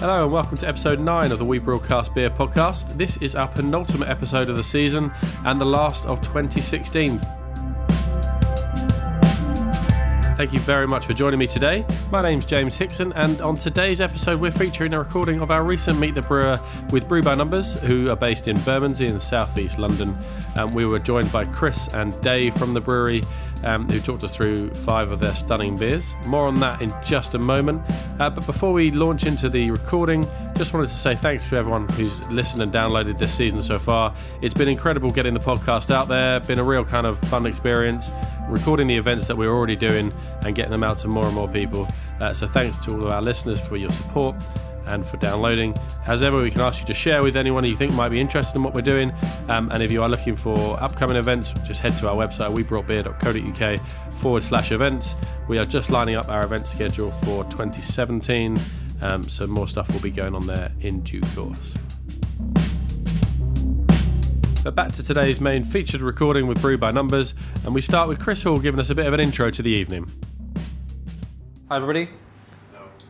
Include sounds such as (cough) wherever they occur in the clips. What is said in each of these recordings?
Hello and welcome to episode 9 of the We Broadcast Beer podcast. This is our penultimate episode of the season and the last of 2016. Thank you very much for joining me today. My name's James Hickson, and on today's episode, we're featuring a recording of our recent Meet the Brewer with Brew by Numbers, who are based in Bermondsey in southeast London. Um, we were joined by Chris and Dave from the brewery, um, who talked us through five of their stunning beers. More on that in just a moment. Uh, but before we launch into the recording, just wanted to say thanks to everyone who's listened and downloaded this season so far. It's been incredible getting the podcast out there, been a real kind of fun experience, recording the events that we're already doing and getting them out to more and more people. Uh, so thanks to all of our listeners for your support and for downloading. As ever, we can ask you to share with anyone you think might be interested in what we're doing. Um, and if you are looking for upcoming events, just head to our website, webroughtbeer.co.uk forward slash events. We are just lining up our event schedule for 2017. Um, so more stuff will be going on there in due course. But back to today's main featured recording with Brew by Numbers, and we start with Chris Hall giving us a bit of an intro to the evening. Hi, everybody.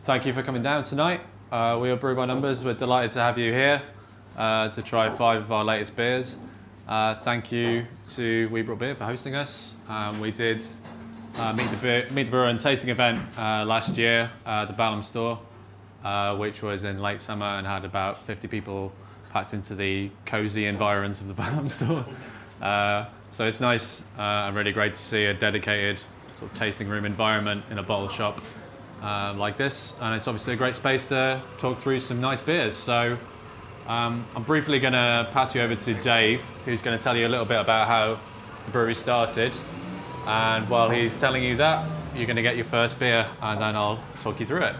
Thank you for coming down tonight. Uh, we are Brew by Numbers. We're delighted to have you here uh, to try five of our latest beers. Uh, thank you to We Brought Beer for hosting us. Um, we did uh, meet, the beer, meet the Brewer and tasting event uh, last year at the Balham store, uh, which was in late summer and had about 50 people packed into the cozy environs of the (laughs) Balham store. so it's nice and really great to see a dedicated sort of tasting room environment in a bottle shop um, like this, and it's obviously a great space to talk through some nice beers. So um, I'm briefly going to pass you over to Dave, who's going to tell you a little bit about how the brewery started. And while he's telling you that, you're going to get your first beer, and then I'll talk you through it.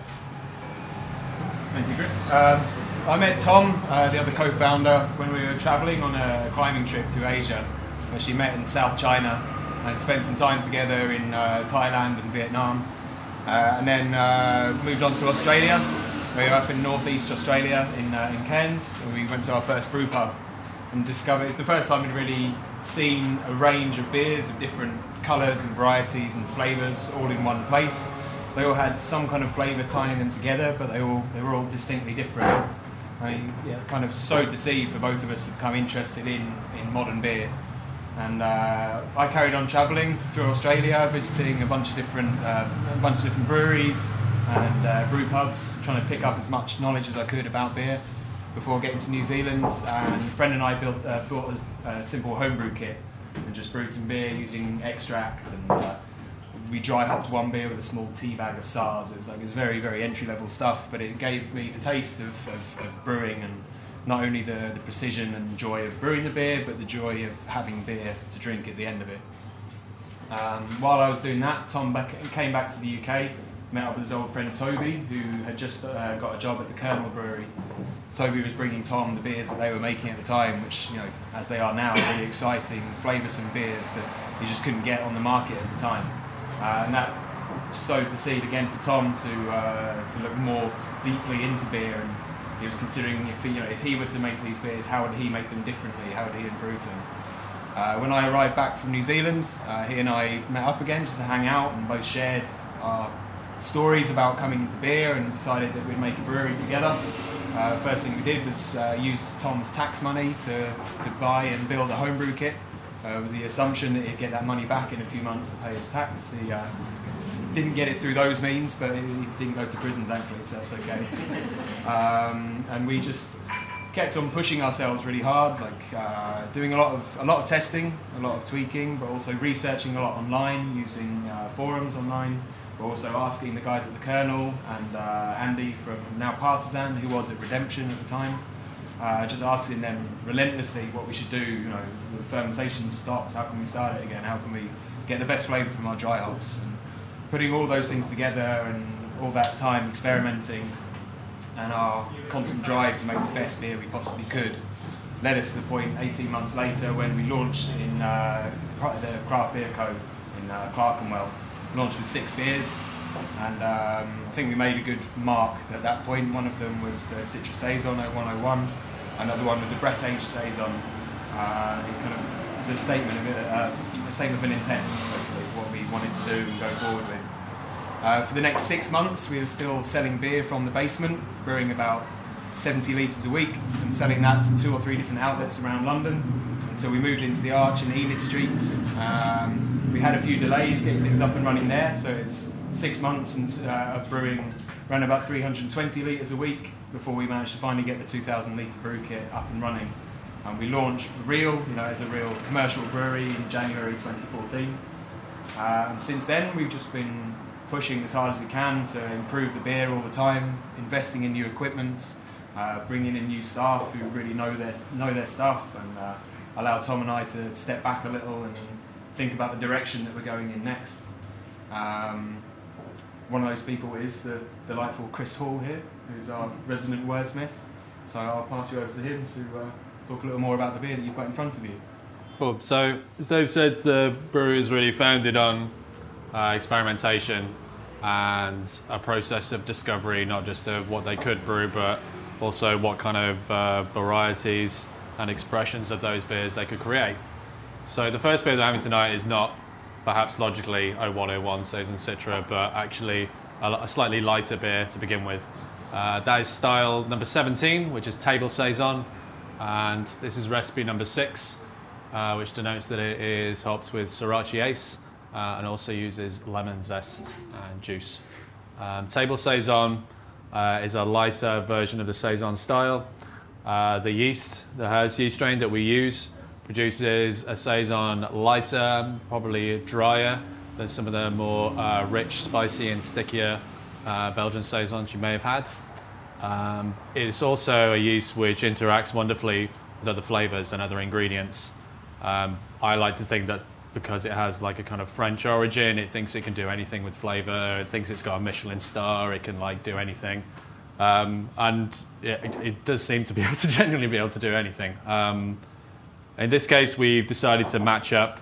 Thank you, Chris. Um, I met Tom, uh, the other co-founder, when we were travelling on a climbing trip to Asia. We actually met in South China and spent some time together in uh, Thailand and Vietnam. Uh, and then uh, moved on to Australia. We were up in northeast Australia in, uh, in Cairns, and we went to our first brew pub and discovered it's the first time we'd really seen a range of beers of different colours and varieties and flavours all in one place. They all had some kind of flavour tying them together, but they all they were all distinctly different. I mean, yeah, kind of sowed the seed for both of us to become interested in, in modern beer. And uh, I carried on travelling through Australia, visiting a bunch of different, uh, a bunch of different breweries and uh, brew pubs, trying to pick up as much knowledge as I could about beer before getting to New Zealand. And a friend and I built, uh, bought a, a, simple homebrew kit and just brewed some beer using extract. And uh, we dry hopped one beer with a small tea bag of Saaz. It was like it was very, very entry level stuff, but it gave me the taste of, of, of brewing and not only the, the precision and joy of brewing the beer, but the joy of having beer to drink at the end of it. Um, while I was doing that, Tom back, came back to the UK, met up with his old friend Toby, who had just uh, got a job at the Kernel Brewery. Toby was bringing Tom the beers that they were making at the time, which, you know, as they are now, really exciting, flavoursome beers that you just couldn't get on the market at the time. Uh, and that sowed the seed again for Tom to uh, to look more deeply into beer and he was considering if he, you know if he were to make these beers, how would he make them differently? How would he improve them? Uh, when I arrived back from New Zealand, uh, he and I met up again just to hang out and both shared our stories about coming into beer and decided that we'd make a brewery together. Uh, first thing we did was uh, use Tom's tax money to, to buy and build a homebrew kit uh, with the assumption that he'd get that money back in a few months to pay his tax. He, uh, didn't get it through those means, but he didn't go to prison, thankfully, so that's okay. (laughs) Um, and we just kept on pushing ourselves really hard, like uh, doing a lot of a lot of testing, a lot of tweaking, but also researching a lot online, using uh, forums online. But also asking the guys at the Kernel and uh, Andy from now Partisan, who was at Redemption at the time, uh, just asking them relentlessly what we should do. You know, the fermentation stops. How can we start it again? How can we get the best flavour from our dry hops? And putting all those things together and all that time experimenting and our constant drive to make the best beer we possibly could led us to the point 18 months later when we launched in uh, the Craft Beer Co. in uh, Clerkenwell. Launched with six beers, and um, I think we made a good mark at that point. One of them was the Citra Saison 0101, another one was a Brett Aged Saison. Uh, it kind of was a statement of uh, a statement of an intent, basically, what we wanted to do and go forward with. Uh, for the next six months, we were still selling beer from the basement, brewing about 70 litres a week and selling that to two or three different outlets around London And so we moved into the Arch in Enid Street. Um, we had a few delays getting things up and running there, so it's six months and, uh, of brewing around about 320 litres a week before we managed to finally get the 2,000 litre brew kit up and running. And we launched for real, you know, as a real commercial brewery in January 2014. Uh, and since then, we've just been pushing as hard as we can to improve the beer all the time, investing in new equipment, uh, bringing in new staff who really know their know their stuff, and uh, allow Tom and I to step back a little and think about the direction that we're going in next. Um, one of those people is the delightful Chris Hall here, who's our resident wordsmith. So I'll pass you over to him to uh, talk a little more about the beer that you've got in front of you. Cool. So, as Dave said, the brewery is really founded on uh, experimentation and a process of discovery, not just of what they could brew, but also what kind of uh, varieties and expressions of those beers they could create. So, the first beer that I'm having tonight is not perhaps logically 0101 Saison Citra, but actually a, a, slightly lighter beer to begin with. Uh, that is style number 17, which is Table Saison, and this is recipe number six uh, which denotes that it is hopped with Sorachi Ace uh, and also uses lemon zest and juice. Um, table Saison uh, is a lighter version of the Saison style. Uh, the yeast, the house yeast strain that we use, produces a Saison lighter, probably drier than some of the more uh, rich, spicy, and stickier uh, Belgian Saisons you may have had. Um, it's also a yeast which interacts wonderfully with other flavors and other ingredients. Um, I like to think that because it has like a kind of French origin, it thinks it can do anything with flavor. It thinks it's got a Michelin star. It can like do anything, um, and it, it, does seem to be able to (laughs) genuinely be able to do anything. Um, in this case, we've decided to match up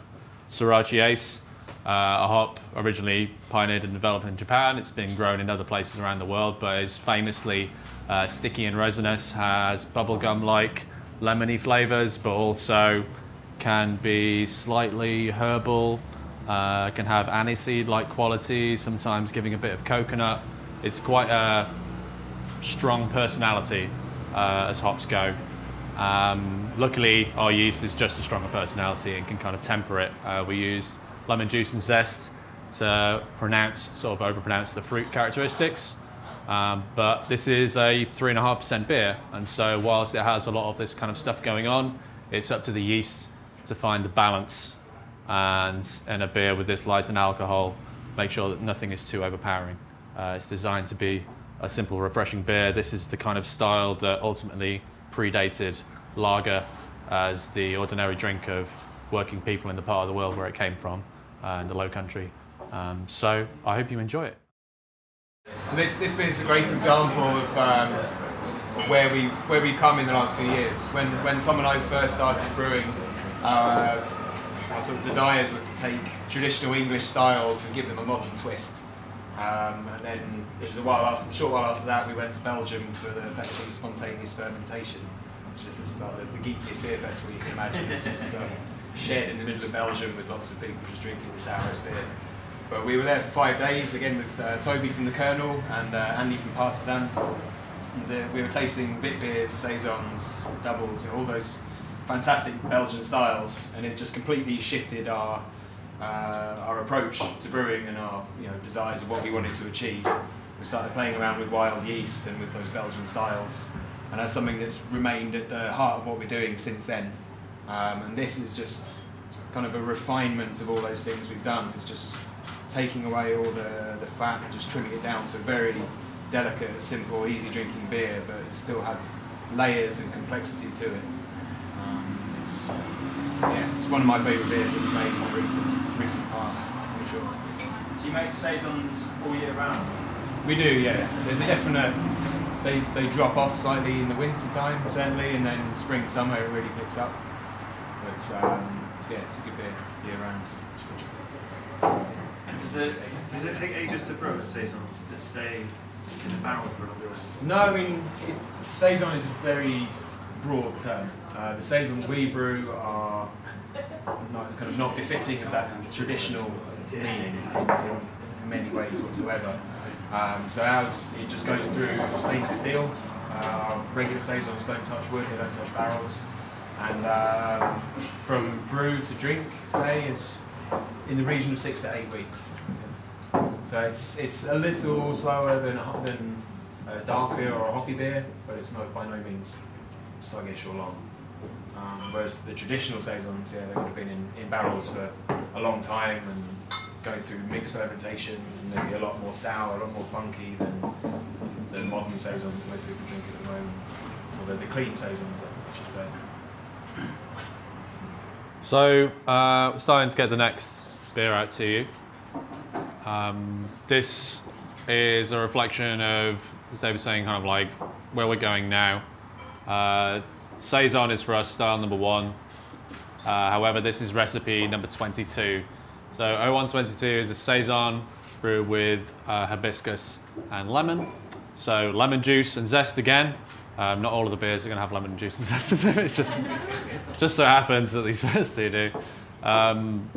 Sorachi Ace, uh, a hop originally pioneered and developed in Japan. It's been grown in other places around the world, but is famously uh, sticky and resinous. Has bubblegum-like lemony flavors, but also can be slightly herbal, uh, can have aniseed-like qualities, sometimes giving a bit of coconut. It's quite a strong personality uh, as hops go. Um, luckily, our yeast is just a stronger personality and can kind of temper it. Uh, we use lemon juice and zest to pronounce, sort of overpronounce the fruit characteristics. Um, but this is a 3.5% beer, and so whilst it has a lot of this kind of stuff going on, it's up to the yeast to find the balance and in a beer with this light in alcohol, make sure that nothing is too overpowering. Uh, it's designed to be a simple, refreshing beer. This is the kind of style that ultimately predated lager as the ordinary drink of working people in the part of the world where it came from, uh, in the low country. Um, so I hope you enjoy it. So this this beer is a great example of um, where we've where we've come in the last few years. When when Tom and I first started brewing, our, our sort of desires were to take traditional English styles and give them a modern twist. Um, and then it was a while after, a short while after that, we went to Belgium for the Festival of Spontaneous Fermentation, which is just like the, the geekiest beer festival you can imagine. It's just uh, shared in the middle of Belgium with lots of people just drinking the sourest beer. But we were there for five days, again with uh, Toby from the Kernel and uh, Andy from Partisan. The, we were tasting Vit beers, saisons, doubles, all those fantastic Belgian styles, and it just completely shifted our uh, our approach to brewing and our you know desires of what we wanted to achieve. We started playing around with wild yeast and with those Belgian styles, and that's something that's remained at the heart of what we're doing since then. Um, and this is just kind of a refinement of all those things we've done. It's just taking away all the, the fat and just trimming it down to a very delicate, simple, easy drinking beer, but it still has layers and complexity to it it's, yeah, it's one of my favourite beers that we've made in the recent, recent past, for sure. Do you make saisons all year round? We do, yeah. There's a definite, they, they drop off slightly in the winter time, certainly, and then spring, summer it really picks up. But um, yeah, it's a good beer year round. And does it, does it take ages to brew a saison? Does it stay in the barrel for a long time? No, I mean, it, saison is a very broad term. Uh, the saisons we brew are not, kind of not befitting of that traditional meaning. in many ways whatsoever. Um, so ours, it just goes through stainless steel. Uh, regular saisons don't touch wood, they don't touch barrels. And um, from brew to drink day is in the region of six to eight weeks. So it's it's a little slower than a, than a dark beer or a hoppy beer, but it's not by no means sluggish or long. Um, whereas the traditional saisons, yeah, they would have been in, in barrels for a long time and going through mixed fermentations, and they'd be a lot more sour, a lot more funky than the modern saisons that most people drink at the moment, or the, the clean saisons, I should say. So, uh, we're starting to get the next beer out to you. Um, this is a reflection of, as Dave was saying, kind of like where we're going now. Uh, Saison is for us style number one. Uh, however, this is recipe number 22. So 0122 is a Saison brewed with uh, hibiscus and lemon. So lemon juice and zest again. Um, not all of the beers are going to have lemon juice and (laughs) zest in them. It's just just so happens that these (laughs) first two do. Um,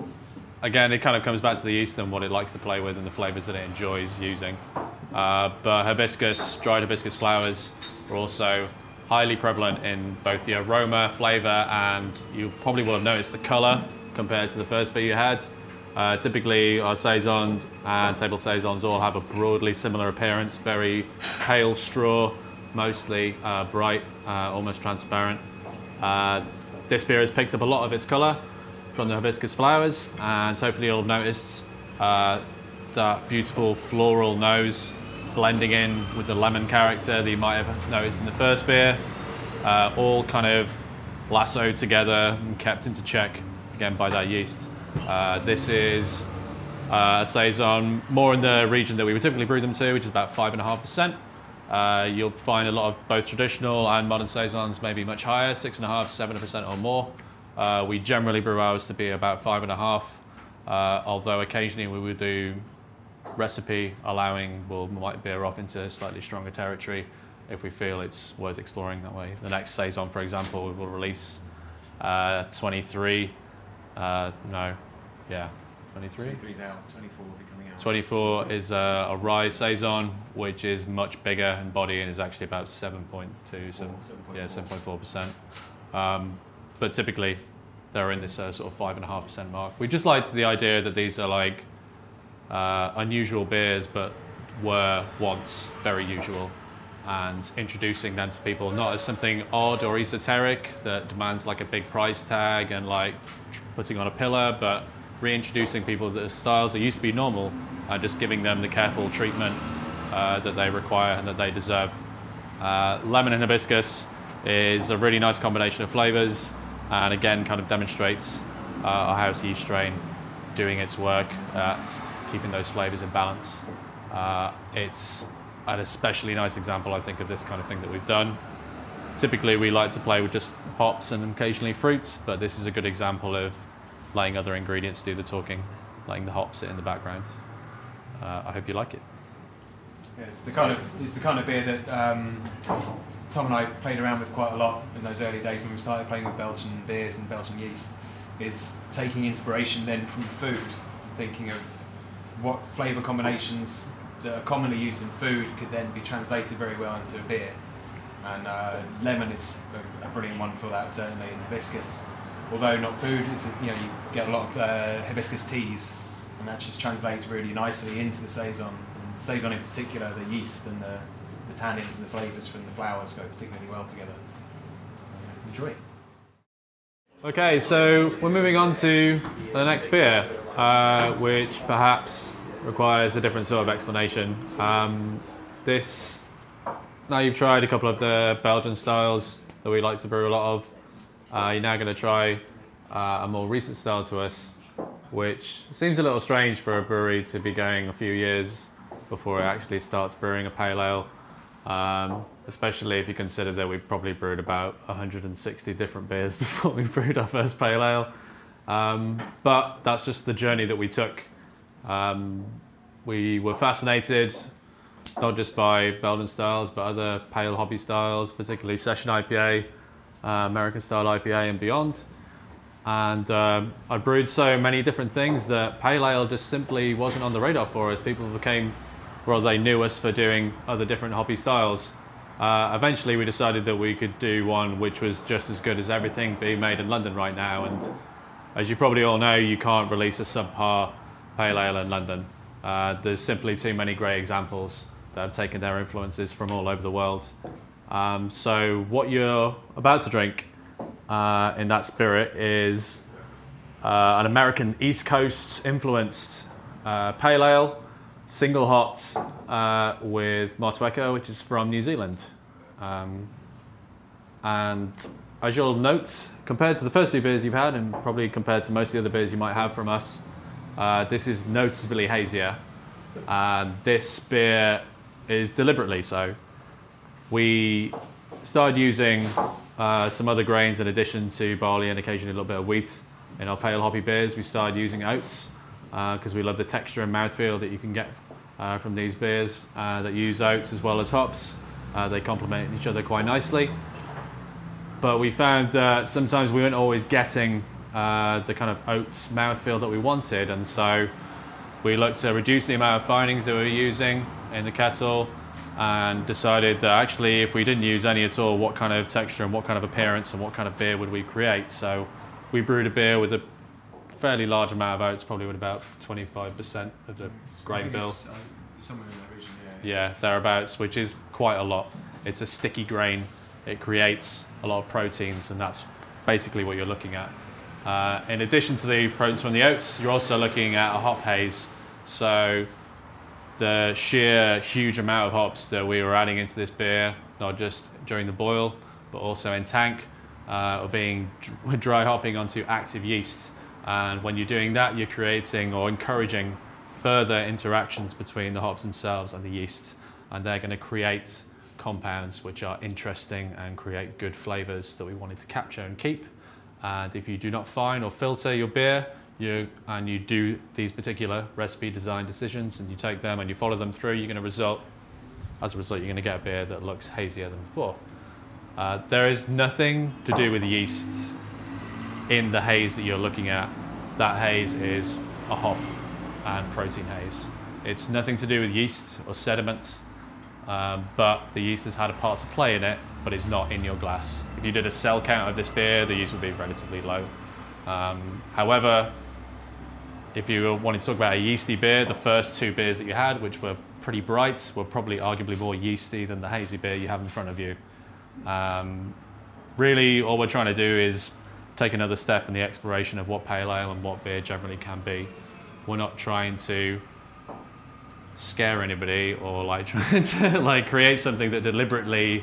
again, it kind of comes back to the yeast and what it likes to play with and the flavors that it enjoys using. Uh, but hibiscus, dried hibiscus flowers are also highly prevalent in both the aroma, flavor, and you probably will have noticed the color compared to the first beer you had. Uh, typically, our saisons and table saisons all have a broadly similar appearance, very pale straw, mostly uh, bright, uh, almost transparent. Uh, this beer has picked up a lot of its color from the hibiscus flowers, and hopefully you'll have noticed uh, that beautiful floral nose blending in with the lemon character that you might have noticed in the first beer, uh, all kind of lassoed together and kept into check again by that yeast. Uh, this is uh, a saison more in the region that we would typically brew them to, which is about five and a half percent. Uh, you'll find a lot of both traditional and modern saisons maybe much higher, six and a half, seven percent or more. Uh, we generally brew ours to be about five and a half, uh, although occasionally we will do recipe allowing we'll might veer off into slightly stronger territory if we feel it's worth exploring that way. The next saison, for example, we will release uh, 23. Uh, no, yeah, 23. 23's out, 24 will be coming out. 24 is a, a rye saison, which is much bigger in body and is actually about 7.2, seven, yeah, 7.4 percent. Um, but typically, they're in this uh, sort of five and a half percent mark. We just like the idea that these are like uh, unusual beers, but were once very usual, and introducing them to people not as something odd or esoteric that demands like a big price tag and like putting on a pillar, but reintroducing people to the styles that used to be normal and just giving them the careful treatment uh, that they require and that they deserve. Uh, lemon and hibiscus is a really nice combination of flavors and again kind of demonstrates uh, our house yeast strain doing its work at keeping those flavors in balance. Uh, it's an especially nice example, I think, of this kind of thing that we've done. Typically, we like to play with just hops and occasionally fruits, but this is a good example of letting other ingredients do the talking, letting the hops sit in the background. Uh, I hope you like it. Yeah, it's the kind of it's the kind of beer that um, Tom and I played around with quite a lot in those early days when we started playing with Belgian beers and Belgian yeast. Is taking inspiration then from food, thinking of what flavour combinations that are commonly used in food could then be translated very well into a beer. And uh, lemon is a, a brilliant one for that certainly. And hibiscus, although not food, it's you know you get a lot of uh, hibiscus teas, and that just translates really nicely into the saison. And saison in particular, the yeast and the, the tannins and the flavours from the flowers go particularly well together. Enjoy. Okay, so we're moving on to the next beer, uh, which perhaps requires a different sort of explanation. Um, this, now you've tried a couple of the Belgian styles that we like to brew a lot of. Uh, you're now going to try uh, a more recent style to us, which seems a little strange for a brewery to be going a few years before it actually starts brewing a pale ale. Um, especially if you consider that we've probably brewed about 160 different beers (laughs) before we brewed our first pale ale. Um, but that's just the journey that we took. Um, we were fascinated not just by Belgian styles, but other pale hoppy styles, particularly session IPA, uh, American style IPA, and beyond. And um, I brewed so many different things that pale ale just simply wasn't on the radar for us. People became, well, they knew us for doing other different hoppy styles. Uh, eventually, we decided that we could do one which was just as good as everything being made in London right now. And as you probably all know, you can't release a subpar pale ale in London. Uh, there's simply too many great examples that have taken their influences from all over the world. Um, so, what you're about to drink uh, in that spirit is uh, an American East Coast influenced uh, pale ale, single hot uh, with Motueka, which is from New Zealand. Um, and as you'll note, compared to the first two beers you've had, and probably compared to most of the other beers you might have from us, uh, this is noticeably hazier. And this beer is deliberately so. We started using uh, some other grains in addition to barley and occasionally a little bit of wheat in our pale hoppy beers. We started using oats because uh, we love the texture and mouthfeel that you can get uh, from these beers uh, that use oats as well as hops. Uh, they complement each other quite nicely. But we found that sometimes we weren't always getting uh, the kind of oats mouthfeel that we wanted, and so we looked to reduce the amount of finings that we were using in the kettle and decided that actually if we didn't use any at all, what kind of texture and what kind of appearance and what kind of beer would we create? So we brewed a beer with a fairly large amount of oats, probably with about 25% of the grain bill. Uh, somewhere in that region, yeah. Yeah, thereabouts, which is quite a lot. It's a sticky grain. It creates a lot of proteins, and that's basically what you're looking at. Uh, in addition to the proteins from the oats, you're also looking at a hop haze. So the sheer huge amount of hops that we were adding into this beer, not just during the boil, but also in tank, uh, or being (laughs) dry hopping onto active yeast. And when you're doing that, you're creating or encouraging further interactions between the hops themselves and the yeast. And they're going to create compounds which are interesting and create good flavors that we wanted to capture and keep. And if you do not fine or filter your beer, you, and you do these particular recipe design decisions and you take them and you follow them through, you're going to result, as a result, you're going to get a beer that looks hazier than before. Uh, there is nothing to do with yeast in the haze that you're looking at. That haze is a hop and protein haze. It's nothing to do with yeast or sediment, um, but the yeast has had a part to play in it, but it's not in your glass. If you did a cell count of this beer, the yeast would be relatively low. Um, however, if you wanted to talk about a yeasty beer, the first two beers that you had, which were pretty bright, were probably arguably more yeasty than the hazy beer you have in front of you. Um, really, all we're trying to do is take another step in the exploration of what pale ale and what beer generally can be. We're not trying to scare anybody or like (laughs) trying to like create something that deliberately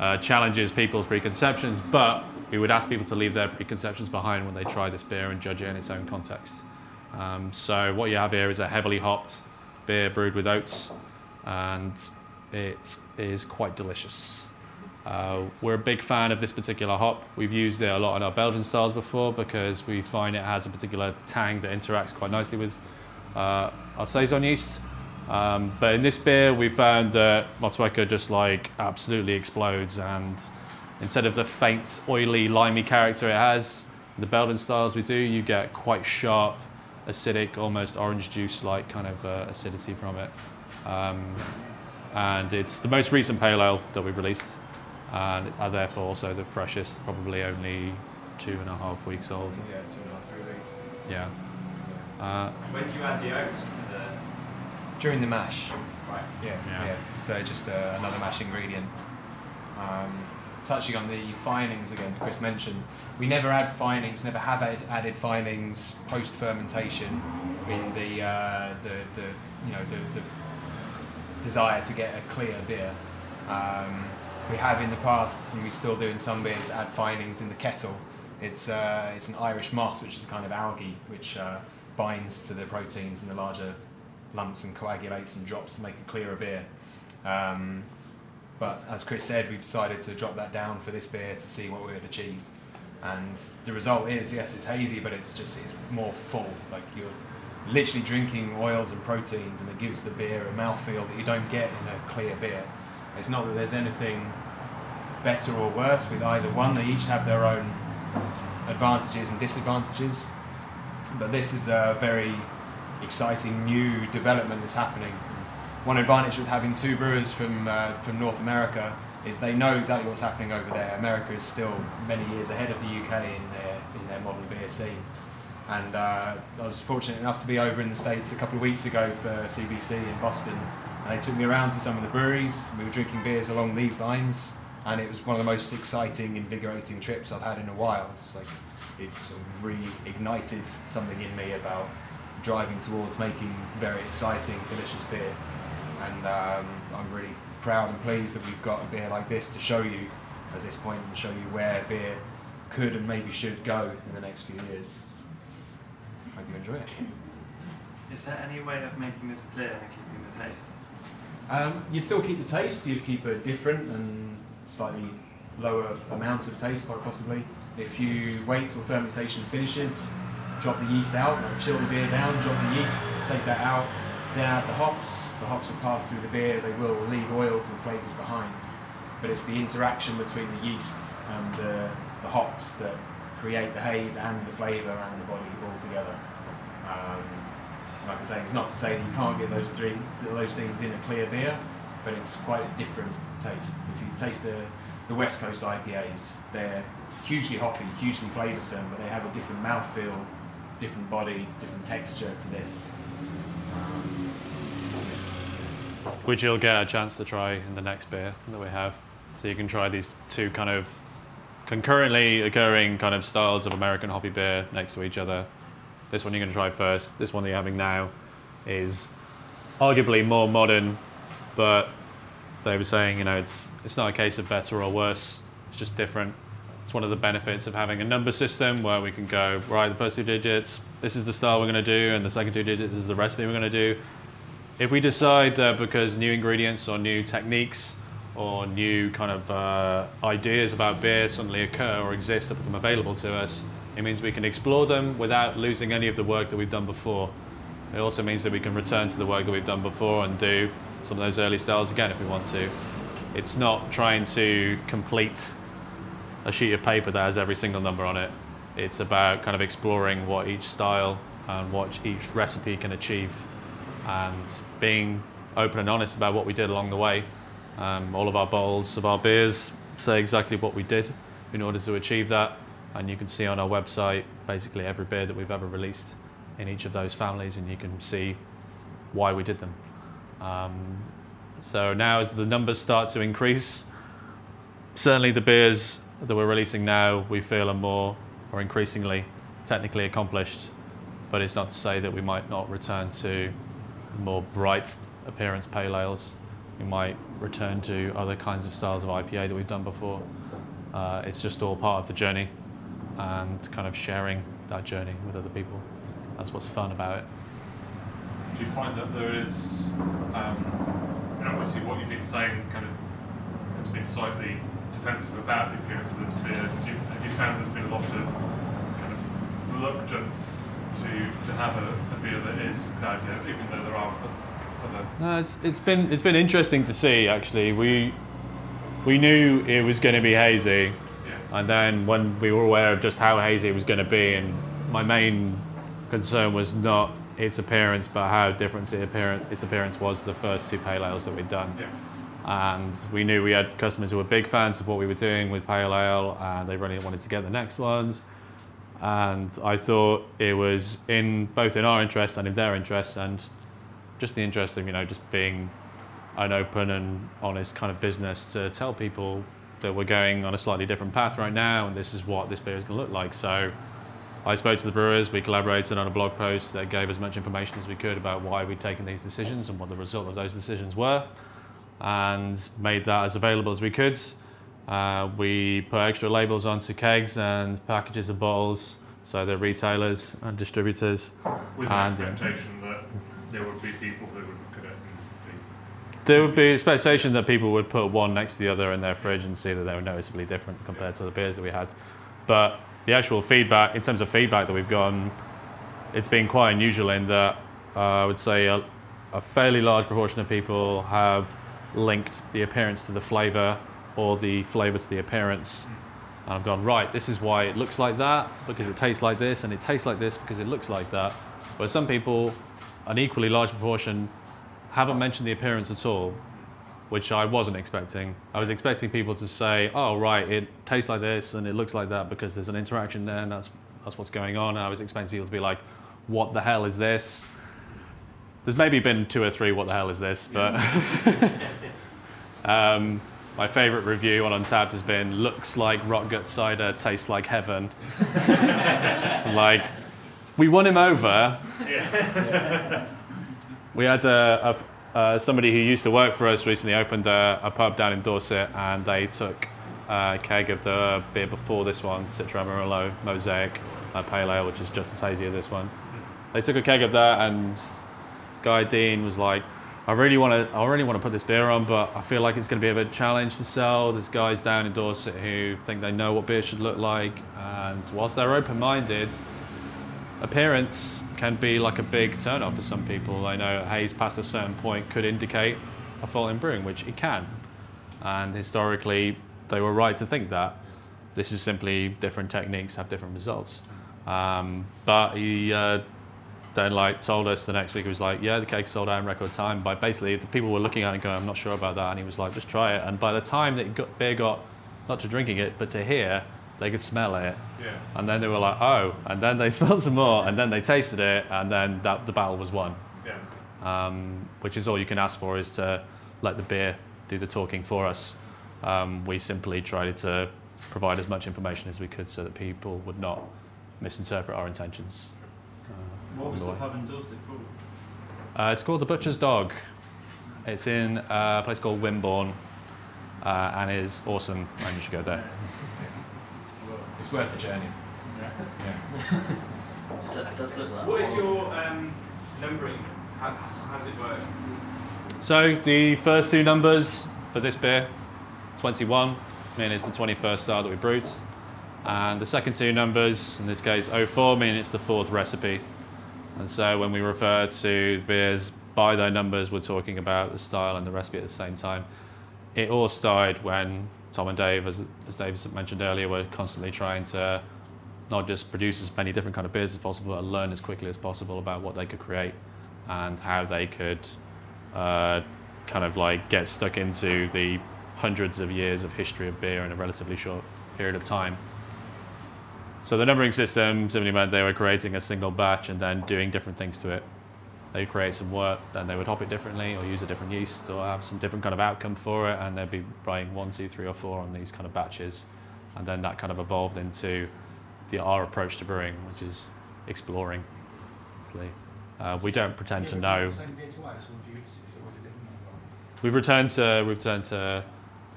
uh, challenges people's preconceptions, but we would ask people to leave their preconceptions behind when they try this beer and judge it in its own context. Um, so what you have here is a heavily hopped beer brewed with oats, and it is quite delicious. Uh, we're a big fan of this particular hop. We've used it a lot in our Belgian styles before because we find it has a particular tang that interacts quite nicely with uh, our saison yeast. Um, but in this beer, we found that Motueka just like absolutely explodes, and instead of the faint, oily, limey character it has, the Belgian styles we do, you get quite sharp, acidic, almost orange juice-like kind of uh, acidity from it. Um, and it's the most recent pale ale that we've released and are therefore also the freshest, probably only two and a half weeks old. Yeah, two and a half, three weeks. Yeah. Uh, When do you add the oats? During the mash. Right. Yeah, Yeah. yeah. So just uh, another mash ingredient. Um, touching on the finings again, Chris mentioned, we never add finings, never have add, added finings post fermentation in the, uh, the, the you know the, the desire to get a clear beer. Um, we have in the past, and we still do in some beers, add finings in the kettle. It's uh, it's an Irish moss, which is a kind of algae which uh, binds to the proteins in the larger lumps and coagulates and drops to make a clearer beer. Um, but as Chris said, we decided to drop that down for this beer to see what we would achieve. And the result is, yes, it's hazy, but it's just it's more full. Like you're literally drinking oils and proteins, and it gives the beer a mouthfeel that you don't get in a clear beer. It's not that there's anything better or worse with either one. They each have their own advantages and disadvantages. But this is a very exciting new development that's happening. One advantage with having two brewers from uh, from North America is they know exactly what's happening over there. America is still many years ahead of the UK in their in their modern beer scene. And uh, I was fortunate enough to be over in the States a couple of weeks ago for CBC in Boston. And they took me around to some of the breweries. We were drinking beers along these lines. And it was one of the most exciting, invigorating trips I've had in a while. It's like it sort of reignited something in me about driving towards making very exciting, delicious beer. And um, I'm really proud and pleased that we've got a beer like this to show you at this point and show you where beer could and maybe should go in the next few years. Hope you enjoy it. Is there any way of making this clear and keeping the taste? Um, you'd still keep the taste, you'd keep a different and slightly lower amount of taste, quite possibly. If you wait till fermentation finishes, drop the yeast out, chill the beer down, drop the yeast, take that out, then add the hops. The hops will pass through the beer, they will leave oils and flavours behind. But it's the interaction between the yeast and the, the hops that create the haze and the flavour and the body all together. Um, like I say, it's not to say that you can't get those three those things in a clear beer, but it's quite a different taste. If you taste the, the West Coast IPAs, they're hugely hoppy, hugely flavoursome, but they have a different mouthfeel, different body, different texture to this. Um, which you'll get a chance to try in the next beer that we have. So you can try these two kind of concurrently occurring kind of styles of American hoppy beer next to each other. This one you're going to try first. This one that you're having now is arguably more modern, but as they were saying, you know, it's it's not a case of better or worse. It's just different. It's one of the benefits of having a number system where we can go right. The first two digits, this is the style we're going to do, and the second two digits is the recipe we're going to do. If we decide that because new ingredients or new techniques or new kind of uh, ideas about beer suddenly occur or exist that become available to us, it means we can explore them without losing any of the work that we've done before. It also means that we can return to the work that we've done before and do some of those early styles again if we want to. It's not trying to complete a sheet of paper that has every single number on it. It's about kind of exploring what each style and what each recipe can achieve and being open and honest about what we did along the way. Um, all of our bowls of our beers say exactly what we did in order to achieve that and you can see on our website basically every beer that we've ever released in each of those families, and you can see why we did them. Um, so now, as the numbers start to increase, certainly the beers that we're releasing now we feel are more or increasingly technically accomplished. But it's not to say that we might not return to more bright appearance pale ales. We might return to other kinds of styles of IPA that we've done before. Uh, it's just all part of the journey and kind of sharing that journey with other people. That's what's fun about it. Do you find that there is, um, obviously what you've been saying kind of has been slightly defensive about the appearance of this beer. Do you, have you found there's been a lot of kind of reluctance to, to have a, a beer that is cloudier, even though there are other? No, it's, it's been it's been interesting to see actually. We we knew it was going to be hazy, and then when we were aware of just how hazy it was going to be, and my main concern was not its appearance, but how different its appearance was the first two pale ales that we'd done. Yeah. And we knew we had customers who were big fans of what we were doing with pale ale, and they really wanted to get the next ones. And I thought it was in both in our interest and in their interest, and just the interest of you know just being an open and honest kind of business to tell people that we're going on a slightly different path right now, and this is what this beer is going to look like. So I spoke to the brewers, we collaborated on a blog post that gave as much information as we could about why we'd taken these decisions and what the result of those decisions were, and made that as available as we could. Uh, we put extra labels onto kegs and packages of bottles so that retailers and distributors. With and, an expectation that there would be people who would look at it. And there would be expectation that people would put one next to the other in their fridge and see that they were noticeably different compared to the beers that we had. But the actual feedback, in terms of feedback that we've gotten, it's been quite unusual in that uh, I would say a, a fairly large proportion of people have linked the appearance to the flavour or the flavour to the appearance. And I've gone, right, this is why it looks like that, because it tastes like this, and it tastes like this because it looks like that. Whereas some people, an equally large proportion, haven't mentioned the appearance at all, which I wasn't expecting. I was expecting people to say, oh, right, it tastes like this and it looks like that because there's an interaction there and that's, that's what's going on. And I was expecting people to be like, what the hell is this? There's maybe been two or three, what the hell is this? But (laughs) um, my favourite review on Untappd has been, looks like rock gut cider, tastes like heaven. (laughs) like, we won him over. (laughs) we had a, a, uh, somebody who used to work for us recently opened a, a pub down in Dorset and they took a keg of the beer before this one, Citra Amarillo Mosaic uh, Pale Ale, which is just as hazy as this one. They took a keg of that and guy Dean was like, I really want to, I really want to put this beer on, but I feel like it's going to be a bit of a challenge to sell. There's guys down in Dorset who think they know what beer should look like, and whilst they're open-minded, appearance can be like a big turn-off for some people. I know haze past a certain point could indicate a fault in brewing, which it can, and historically they were right to think that. This is simply different techniques have different results. Um, but he uh, then like told us the next week he was like yeah the cake sold out in record time. But basically the people were looking at it and going i'm not sure about that. And he was like just try it. And by the time that got, beer got not to drinking it but to hear they could smell it. Yeah. and then they were like oh. And then they (laughs) smelled some more and then they tasted it and then that the battle was won. Yeah. um, which is all you can ask for is to let the beer do the talking for us. Um, we simply tried to provide as much information as we could so that people would not misinterpret our intentions What was the pub in Dorset called? Uh, it's called the Butcher's Dog. It's in a place called Wimborne, uh, and is awesome, and you should go there. It's worth the journey. It does look like What is your um, numbering? How, how does it work? So the first two numbers for this beer, 21, meaning it's the 21st style that we brewed, and the second two numbers, in this case 04, meaning it's the fourth recipe. And so when we refer to beers by their numbers, we're talking about the style and the recipe at the same time. It all started when Tom and Dave, as, as Dave mentioned earlier, were constantly trying to not just produce as many different kind of beers as possible, but learn as quickly as possible about what they could create and how they could uh, kind of like get stuck into the hundreds of years of history of beer in a relatively short period of time. So the numbering system simply meant they were creating a single batch and then doing different things to it. They'd create some work, then they would hop it differently or use a different yeast or have some different kind of outcome for it, and they'd be writing one, two, three, or four on these kind of batches. And then that kind of evolved into the our approach to brewing, which is exploring. Uh, we don't pretend to know We've returned to we've returned to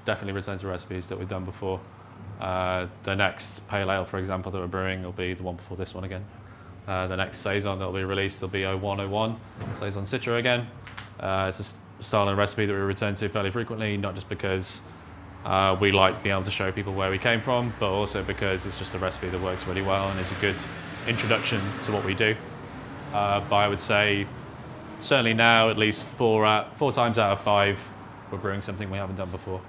definitely returned to recipes that we've done before. Uh, the next pale ale, for example, that we're brewing will be the one before this one again. Uh, the next saison that will be released will be 0101 saison Citra again. Uh, it's a style and recipe that we return to fairly frequently, not just because uh, we like being able to show people where we came from, but also because it's just a recipe that works really well and is a good introduction to what we do. Uh, but I would say certainly now at least four out, four times out of five we're brewing something we haven't done before.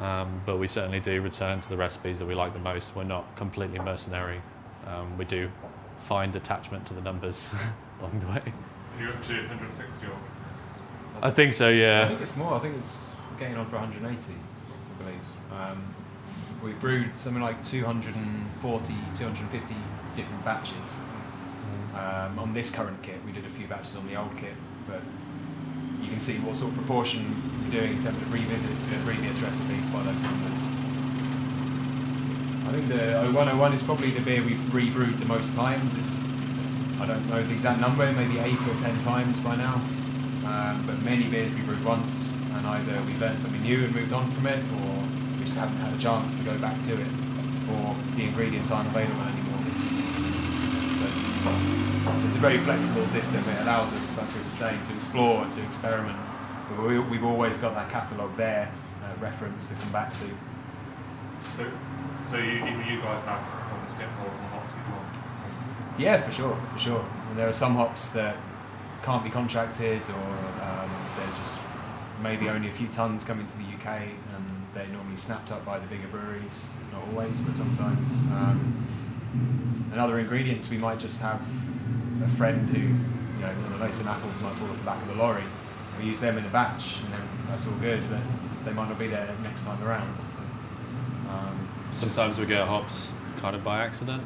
Um, but we certainly do return to the recipes that we like the most. We're not completely mercenary. Um, we do find attachment to the numbers (laughs) along the way. And you're up to 160 or I think so, yeah. I think it's more. I think it's getting on for 180, I believe. Um, we brewed something like 240, 250 different batches. Um, on this current kit, we did a few batches on the old kit, but you can see what sort of proportion we're doing in terms of revisits to previous recipes by those numbers. I think the 0101 is probably the beer we've rebrewed the most times. It's, I don't know the exact number, maybe eight or ten times by now. Um, but many beers we brewed once, and either we learned something new and moved on from it, or we just haven't had a chance to go back to it, or the ingredients aren't available anymore. But it's, a very flexible system. It allows us, like Chris is saying, to explore and to experiment. But we, we've always got that catalogue there, uh, reference to come back to. so. So you, you guys have problems to get more than hops you want. Yeah, for sure, for sure. And there are some hops that can't be contracted, or um, there's just maybe only a few tons coming to the UK, and they're normally snapped up by the bigger breweries. Not always, but sometimes. Um, and other ingredients, we might just have a friend who, you know, of the some apples might fall off the back of the lorry. We use them in a batch, and then that's all good. But they might not be there next time around. So, um, it's just- Sometimes we get hops kind of by accident.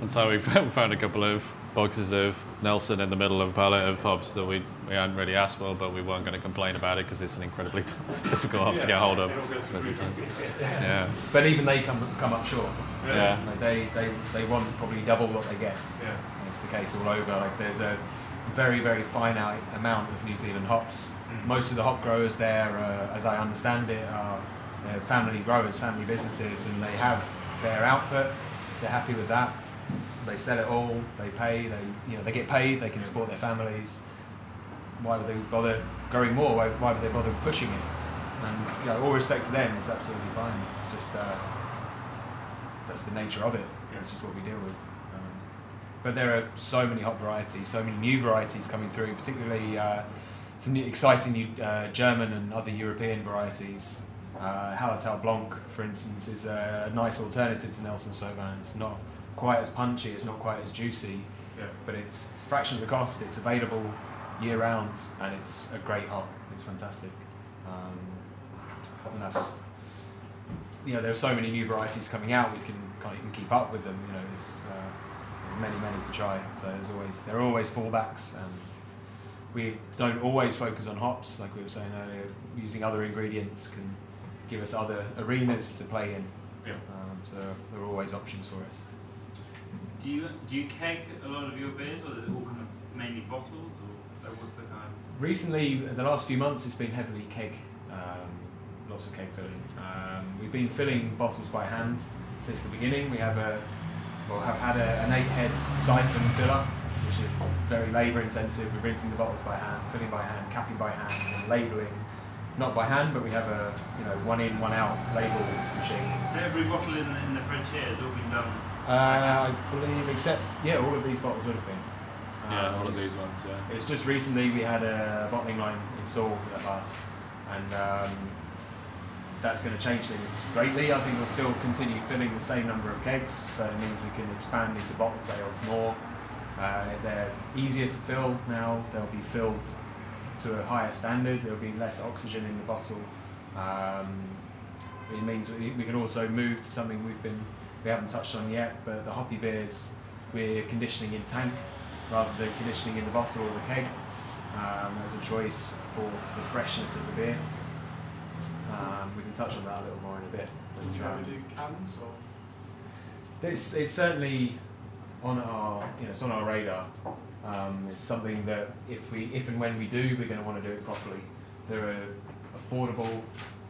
That's (laughs) how we found, we found a couple of boxes of Nelson in the middle of a pallet of hops that we, we hadn't really asked for, but we weren't going to complain about it because it's an incredibly (laughs) difficult hop to get hold of. It all goes through Yeah, But even they come come up short. yeah. Like they, they, they want probably double what they get. Yeah. And it's the case all over. Like there's a very very finite amount of New Zealand hops. Mm. Most of the hop growers there, uh, as I understand it, are uh, family growers, family businesses, and they have their output. They're happy with that. They sell it all. They pay. They you know they get paid. They can support their families. Why would they bother growing more? Why, why would they bother pushing it? And you know, all respect to them, it's absolutely fine. It's just uh, that's the nature of it. That's just what we deal with. But there are so many hop varieties, so many new varieties coming through, particularly uh, some new, exciting new uh, German and other European varieties. Uh, Hallertau Blanc, for instance, is a nice alternative to Nelson Sauvin. It's not quite as punchy, it's not quite as juicy, Yeah. but it's, it's a fraction of the cost. It's available year round, and it's a great hop. It's fantastic. Um, and that's you know there are so many new varieties coming out. We can can't even keep up with them. You know, uh, many many to try. So there's always there are always fallbacks, and we don't always focus on hops. Like we were saying earlier, using other ingredients can give us other arenas to play in. Yeah. Um, so there are always options for us. Do you do you keg a lot of your beers, or is it all kind of mainly bottles, or what's the kind of? Recently, the last few months, it's been heavily keg, um, lots of keg filling. Um, we've been filling bottles by hand since the beginning. We have a, well, have had a, an eight-head siphon filler, which is very labour intensive. We're rinsing the bottles by hand, filling by hand, capping by hand, and labelling. Not by hand, but we have a you know one in, one out label machine. So every bottle in the, in the fridge here has all been done. Uh, I believe, except yeah, all of these bottles would have been. Yeah, Um, all of these ones, yeah. It was just recently we had a bottling line installed at last, and um, that's going to change things greatly. I think we'll still continue filling the same number of kegs, but it means we can expand into bottle sales more. Uh, they're easier to fill now. They'll be filled to a higher standard. There'll be less oxygen in the bottle. Um, it means we, we can also move to something we've been we haven't touched on yet, but the hoppy beers we're conditioning in tank rather than conditioning in the bottle or the keg. Um, as a choice for the freshness of the beer. Um, can touch on that a little more in a bit. But, Do you um, do cans or? it's, it's certainly on our you know it's on our radar. Um, it's something that if we if and when we do, we're going to want to do it properly. There are affordable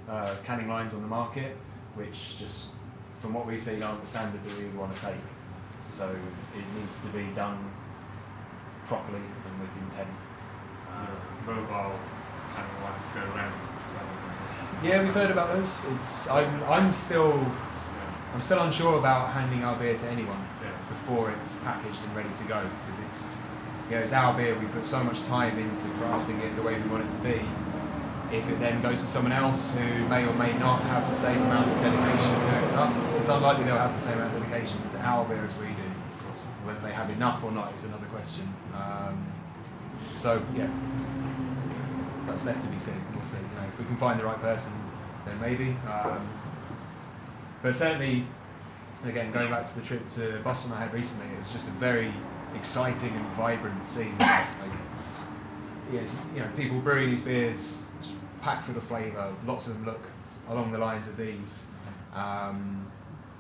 uh, canning lines on the market, which just from what we've seen aren't the standard that we would want to take. So it needs to be done properly and with intent. Um, mobile kind of lines go around as well. Yeah, we've heard about those. It's I'm I'm still I'm still unsure about handing our beer to anyone. Yeah. before it's packaged and ready to go because it's you know, it's our beer we put so much time into crafting it the way we want it to be if it then goes to someone else who may or may not have the same amount of dedication to it as us it's unlikely they'll have the same amount of dedication to our beer as we do whether they have enough or not is another question um, so yeah that's left to be seen see you know, if we can find the right person then maybe um, but certainly again, going back to the trip to Boston I had recently, it was just a very exciting and vibrant scene. Like, you know, people brewing these beers, packed full of flavour. Lots of them look along the lines of these, um,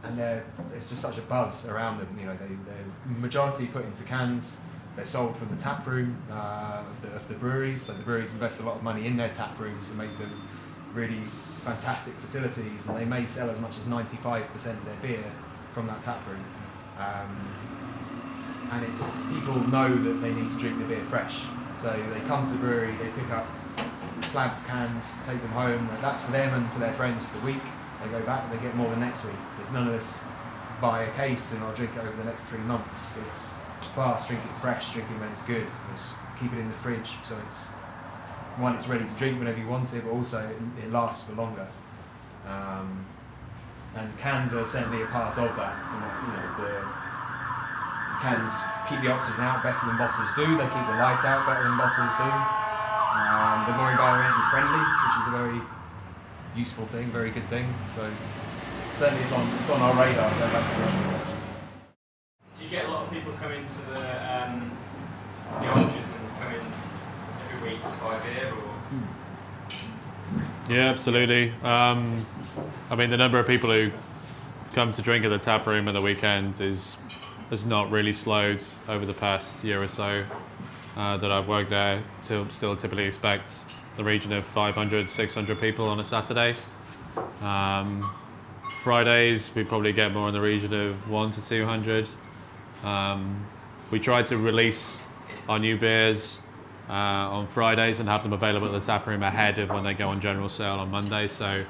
and they're, it's just such a buzz around them. You know, they, they're majority put into cans. They're sold from the tap room uh, of, the, of the breweries. So the breweries invest a lot of money in their tap rooms and make them really fantastic facilities, and they may sell as much as 95% of their beer from that tap room. Um, and it's people know that they need to drink the beer fresh, so they come to the brewery, they pick up slab cans, take them home. That's for them and for their friends for the week. They go back, and they get more the next week. There's none of this buy a case and I'll drink it over the next three months. It's fast, drink it fresh, drink it when it's good. Just keep it in the fridge so it's one, it's ready to drink whenever you want it, but also it, it lasts for longer. Um, and cans are certainly a part of that. You know, know, the cans keep the oxygen out better than bottles do. They keep the light out better than bottles do. Um, they're more environmentally friendly, which is a very useful thing, very good thing. So certainly it's on it's on our radar. A lot of people coming to the um, the and coming every week to buy beer or? Yeah, absolutely. Um, I mean, the number of people who come to drink at the tap room at the weekend is has not really slowed over the past year or so uh, that I've worked there. Still, still typically expect the region of 500, 600 people on a Saturday. Um, Fridays, we probably get more in the region of one to 200. Um, we try to release our new beers uh, on Fridays and have them available at the tap room ahead of when they go on general sale on Monday. So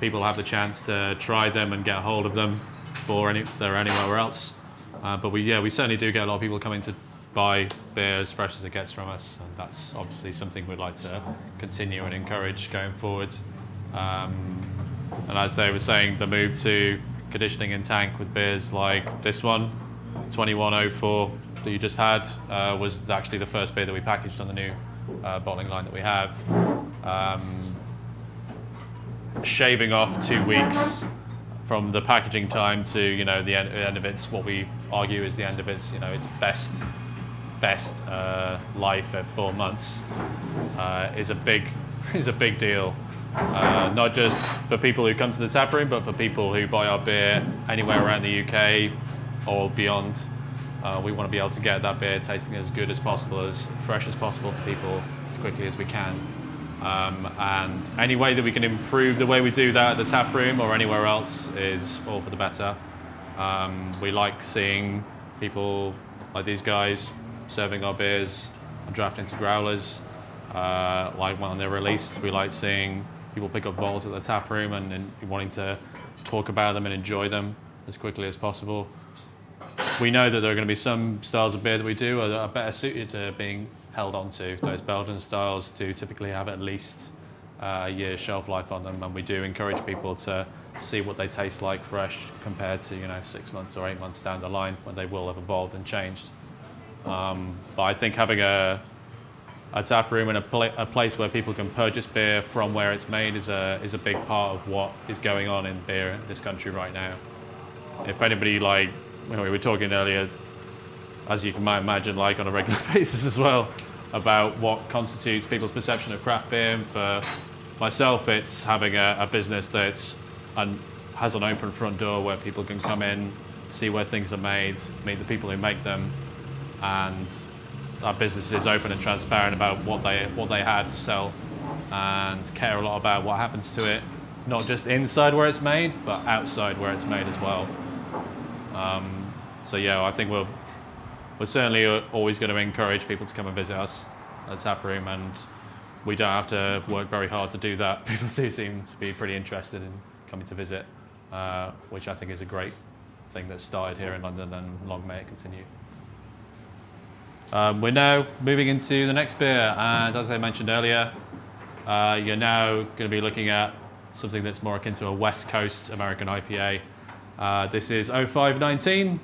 people have the chance to try them and get a hold of them before any, they're anywhere else. Uh, but we, yeah, we certainly do get a lot of people coming to buy beer as fresh as it gets from us, and that's obviously something we'd like to continue and encourage going forward. Um, and as they were saying, the move to conditioning in tank with beers like this one, 2104 that you just had, uh, was actually the first beer that we packaged on the new uh, bottling line that we have. Um, shaving off two weeks from the packaging time to you know the end, end of its what we argue is the end of its you know its best best uh, life at four months uh, is a big (laughs) is a big deal. Uh, not just for people who come to the tap room, but for people who buy our beer anywhere around the UK or beyond. Uh, we want to be able to get that beer tasting as good as possible, as fresh as possible to people as quickly as we can. Um, and any way that we can improve the way we do that at the tap room or anywhere else is all for the better. Um, we like seeing people like these guys serving our beers and draft into growlers. Uh, like when they're released, we like seeing people pick up bottles at the tap room and, and wanting to talk about them and enjoy them as quickly as possible. We know that there are going to be some styles of beer that we do are, are better suited to being held onto. Those Belgian styles do typically have at least uh, a year shelf life on them, and we do encourage people to see what they taste like fresh compared to you know six months or eight months down the line when they will have evolved and changed. Um, but I think having a a tap room and a, pla- a place where people can purchase beer from where it's made is a is a big part of what is going on in beer in this country right now. If anybody like know, we were talking earlier, as you might imagine, like on a regular (laughs) basis as well, about what constitutes people's perception of craft beer. For myself, it's having a, a business that's and has an open front door where people can come in, see where things are made, meet the people who make them, and our business is open and transparent about what they what they had to sell, and care a lot about what happens to it, not just inside where it's made, but outside where it's made as well. Um, so yeah, I think we're we're certainly uh, always going to encourage people to come and visit us at Tap Room, and we don't have to work very hard to do that. (laughs) People do seem to be pretty interested in coming to visit, uh, which I think is a great thing that started here in London, and long may it continue. Um, we're now moving into the next beer, and as I mentioned earlier, uh, you're now going to be looking at something that's more akin to a West Coast American IPA. Uh, this is 0519.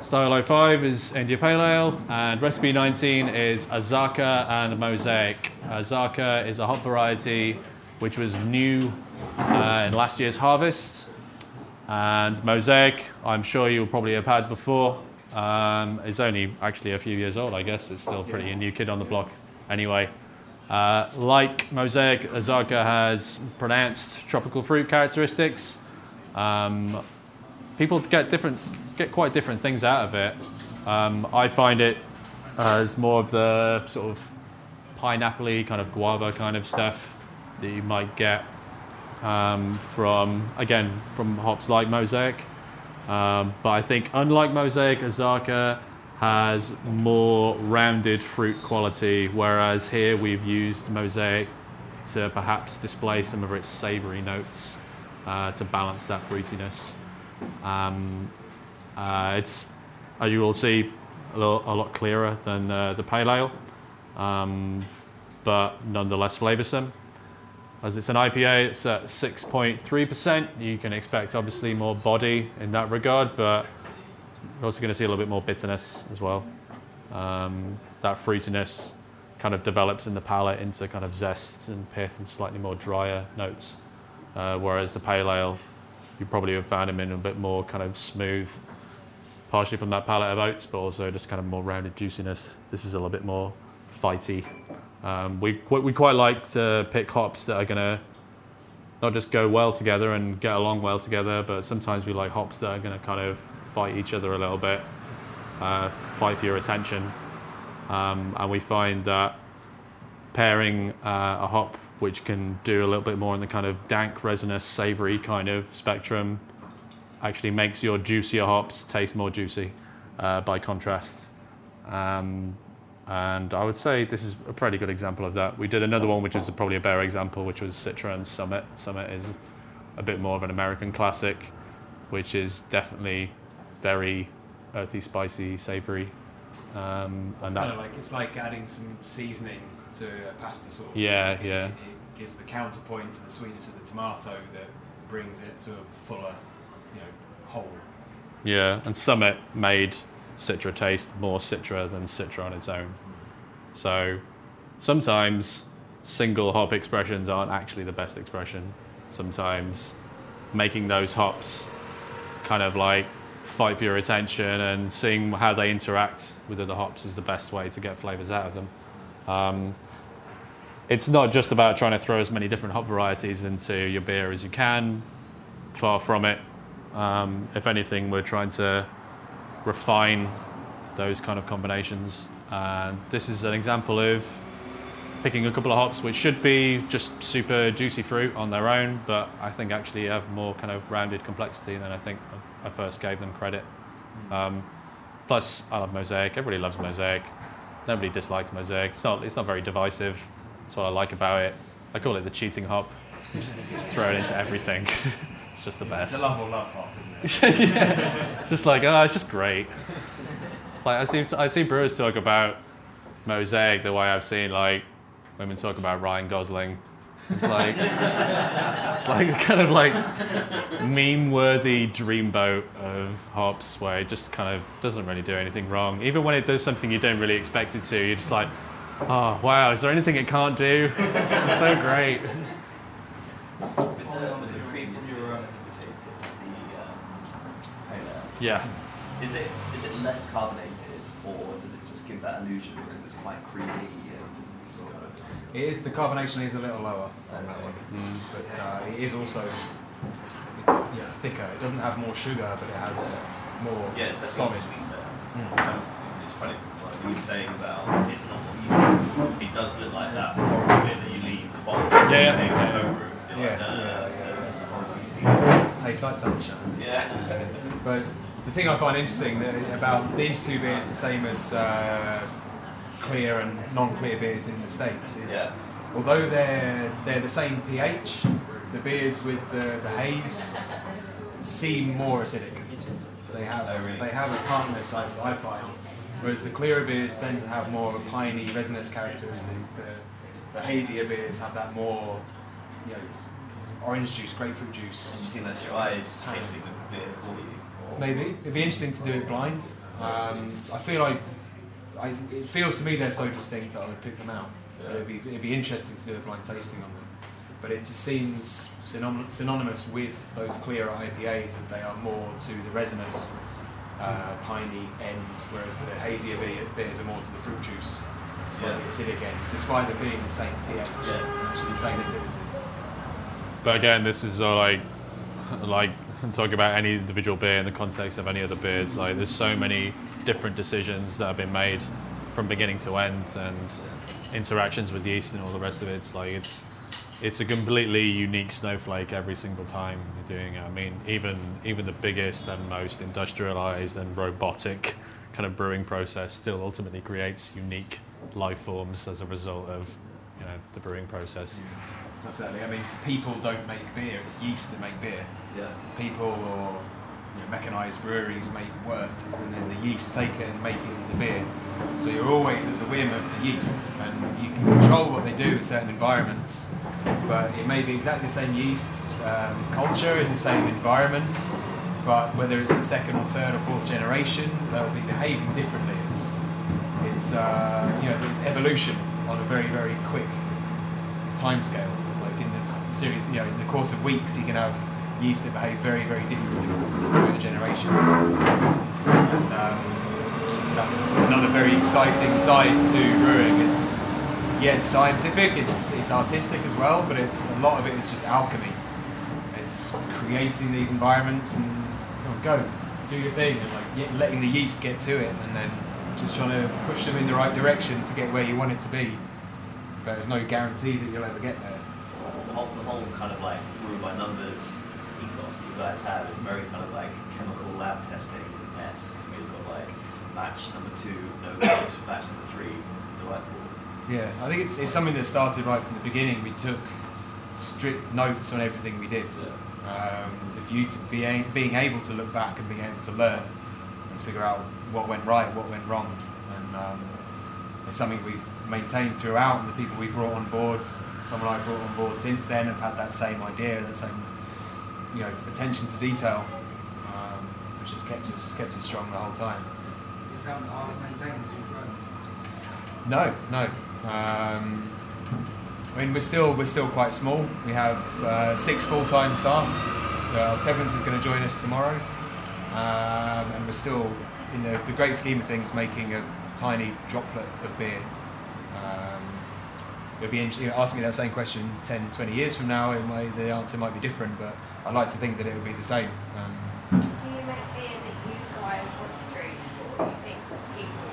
Style 05 is India Pale Ale, and recipe 19 is Azacca and Mosaic. Azacca is a hop variety which was new uh, in last year's harvest, and Mosaic, I'm sure you'll probably have had before. Um, is only actually a few years old, I guess. It's still pretty a new kid on the block. Anyway, uh, like Mosaic, Azacca has pronounced tropical fruit characteristics. Um, people get different, get quite different things out of it. Um, I find it as more of the sort of pineapple kind of guava kind of stuff that you might get um, from, again, from hops like Mosaic. Um, but I think unlike Mosaic, Azacca has more rounded fruit quality, whereas here we've used Mosaic to perhaps display some of its savory notes uh, to balance that fruitiness. Um, uh, it's, as you will see, a, a lot clearer than uh, the pale ale, um, but nonetheless flavoursome. As it's an IPA, it's at 6.3%. You can expect obviously more body in that regard, but you're also going to see a little bit more bitterness as well. Um, that fruitiness kind of develops in the palate into kind of zest and pith and slightly more drier notes. Uh, whereas the pale ale, you probably have found them in a bit more kind of smooth, partially from that palette of oats, but also just kind of more rounded juiciness. This is a little bit more fighty. Um, we, we quite like to pick hops that are going to not just go well together and get along well together, but sometimes we like hops that are going to kind of fight each other a little bit, uh, fight for your attention. Um, and we find that pairing uh, a hop which can do a little bit more in the kind of dank, resinous, savory kind of spectrum actually makes your juicier hops taste more juicy uh, by contrast. Um, and I would say this is a pretty good example of that. We did another one, which is probably a better example, which was Citra and Summit. Summit is a bit more of an American classic, which is definitely very earthy, spicy, savoury. Um, It's and kind that, of like it's like adding some seasoning to a pasta sauce. Yeah, It- yeah. It, gives the counterpoint to the sweetness of the tomato that brings it to a fuller, whole. yeah, and Summit made Citra taste more Citra than Citra on its own. So sometimes single hop expressions aren't actually the best expression. Sometimes making those hops kind of like fight for your attention and seeing how they interact with other hops is the best way to get flavors out of them. Um, it's not just about trying to throw as many different hop varieties into your beer as you can. Far from it. Um, if anything, we're trying to refine those kind of combinations. And this is an example of picking a couple of hops which should be just super juicy fruit on their own, but I think actually have more kind of rounded complexity than I think I first gave them credit. Um, plus, I love Mosaic. Everybody loves Mosaic. Nobody dislikes Mosaic. It's not, it's not very divisive. That's what I like about it. I call it the cheating hop. Just, just throw it into everything. (laughs) it's just the It's, best. it's a love or love hop, isn't it? (laughs) yeah. It's just like, oh, it's just great. (laughs) Like I see, I see brewers talk about mosaic the way I've seen like women talk about Ryan Gosling. It's like, it's like a kind of like meme-worthy dreamboat of hops where it just kind of doesn't really do anything wrong. Even when it does something you don't really expect it to, you're just like, oh wow, is there anything it can't do? It's so great. (laughs) With the, with the previous beer we tasted, the um, pale ale, Yeah. is it is it less carbonated or does it just give that illusion because it's quite creamy and sort of It is the carbonation is a little lower on that one, but uh, it is also it, yeah, it's thicker. It doesn't have more sugar, but it has more yeah, it's solids. definitely sweeter. Mm. Um, it's funny like you were saying about it's not what you used. It does look like that horrible beer that you leave the bottle. Yeah, yeah. and then home brew. You're Yeah, like, no, no, no, yeah, that's the- yeah. that's the horrible yeasty beer. Tastes like sunshine. Yeah. But the thing I find interesting that- about these two beers, the same as uh, clear and non-clear beers in the states, is Yeah. although they're they're the same pH, the beers with the, the haze seem more acidic. They have Oh, really? they have a tartness I, I find, whereas the clearer beers tend to have more of a piney resinous characteristic. The, the hazier beers have that more, you know, orange juice, grapefruit juice. Do you think that's your eyes tasting the beer for you? Or- Maybe it'd be interesting to do it blind. Um, I feel like I, it feels to me they're so distinct that I would pick them out. But It'd be it'd be interesting to do a blind tasting on them. But it just seems synonym, synonymous with those clearer IPAs that they are more to the resinous, uh, piney end, whereas the hazier beer, beers are more to the fruit juice, slightly Yeah. acidic end, despite them being the same pH, Yeah. actually the same acidity. But again, this is all like, like talking about any individual beer in the context of any other beers. Like, there's so many different decisions that have been made from beginning to end, and interactions with yeast and all the rest of it. It's like it's it's a completely unique snowflake every single time you're doing it. I mean, even even the biggest and most industrialized and robotic kind of brewing process still ultimately creates unique life forms as a result of you know the brewing process. Certainly, I mean, people don't make beer; it's yeast that make beer. Yeah. people or you know, mechanized breweries make wort and then the yeast take it and make it into beer. So you're always at the whim of the yeast and you can control what they do in certain environments but it may be exactly the same yeast um, culture in the same environment. But whether it's the second or third or fourth generation, they'll be behaving differently. It's it's uh, you know it's evolution on a very very quick timescale. Like in this series, you know, in the course of weeks, you can have yeast that behave very very differently through the generations. Um, that's another very exciting side to brewing. It's yeah, it's scientific, it's it's artistic as well, but it's a lot of it is just alchemy. It's creating these environments and know, go do your thing and like letting the yeast get to it, and then just trying to push them in the right direction to get where you want it to be. But there's no guarantee that you'll ever get there. The whole, the whole kind of like Brew By Numbers ethos that you guys have is very kind of like chemical lab testing esque. We've got like batch number two, no good, batch number three, delightful. Yeah, I think it's, it's something that started right from the beginning. We took strict notes on everything we did. Um, the view to being, being able to look back and being able to learn and figure out what went right, what went wrong. And um, it's something we've maintained throughout, and the people we brought on board, and I brought on board since then, have had that same idea, that same you know attention to detail, um, which has kept us kept us strong the whole time. You found it hard to maintain as you've grown? No, no. Um, I mean, we're still we're still quite small. We have uh, six full-time staff. Uh, our seventh is going to join us tomorrow, um, and we're still, in the, the great scheme of things, making a tiny droplet of beer. Um, it'll be you know, ask me that same question 10, 20 years from now. It might, the answer might be different, but I like to think that it would be the same. Um, Do you make beer that you guys want to drink, or you think people,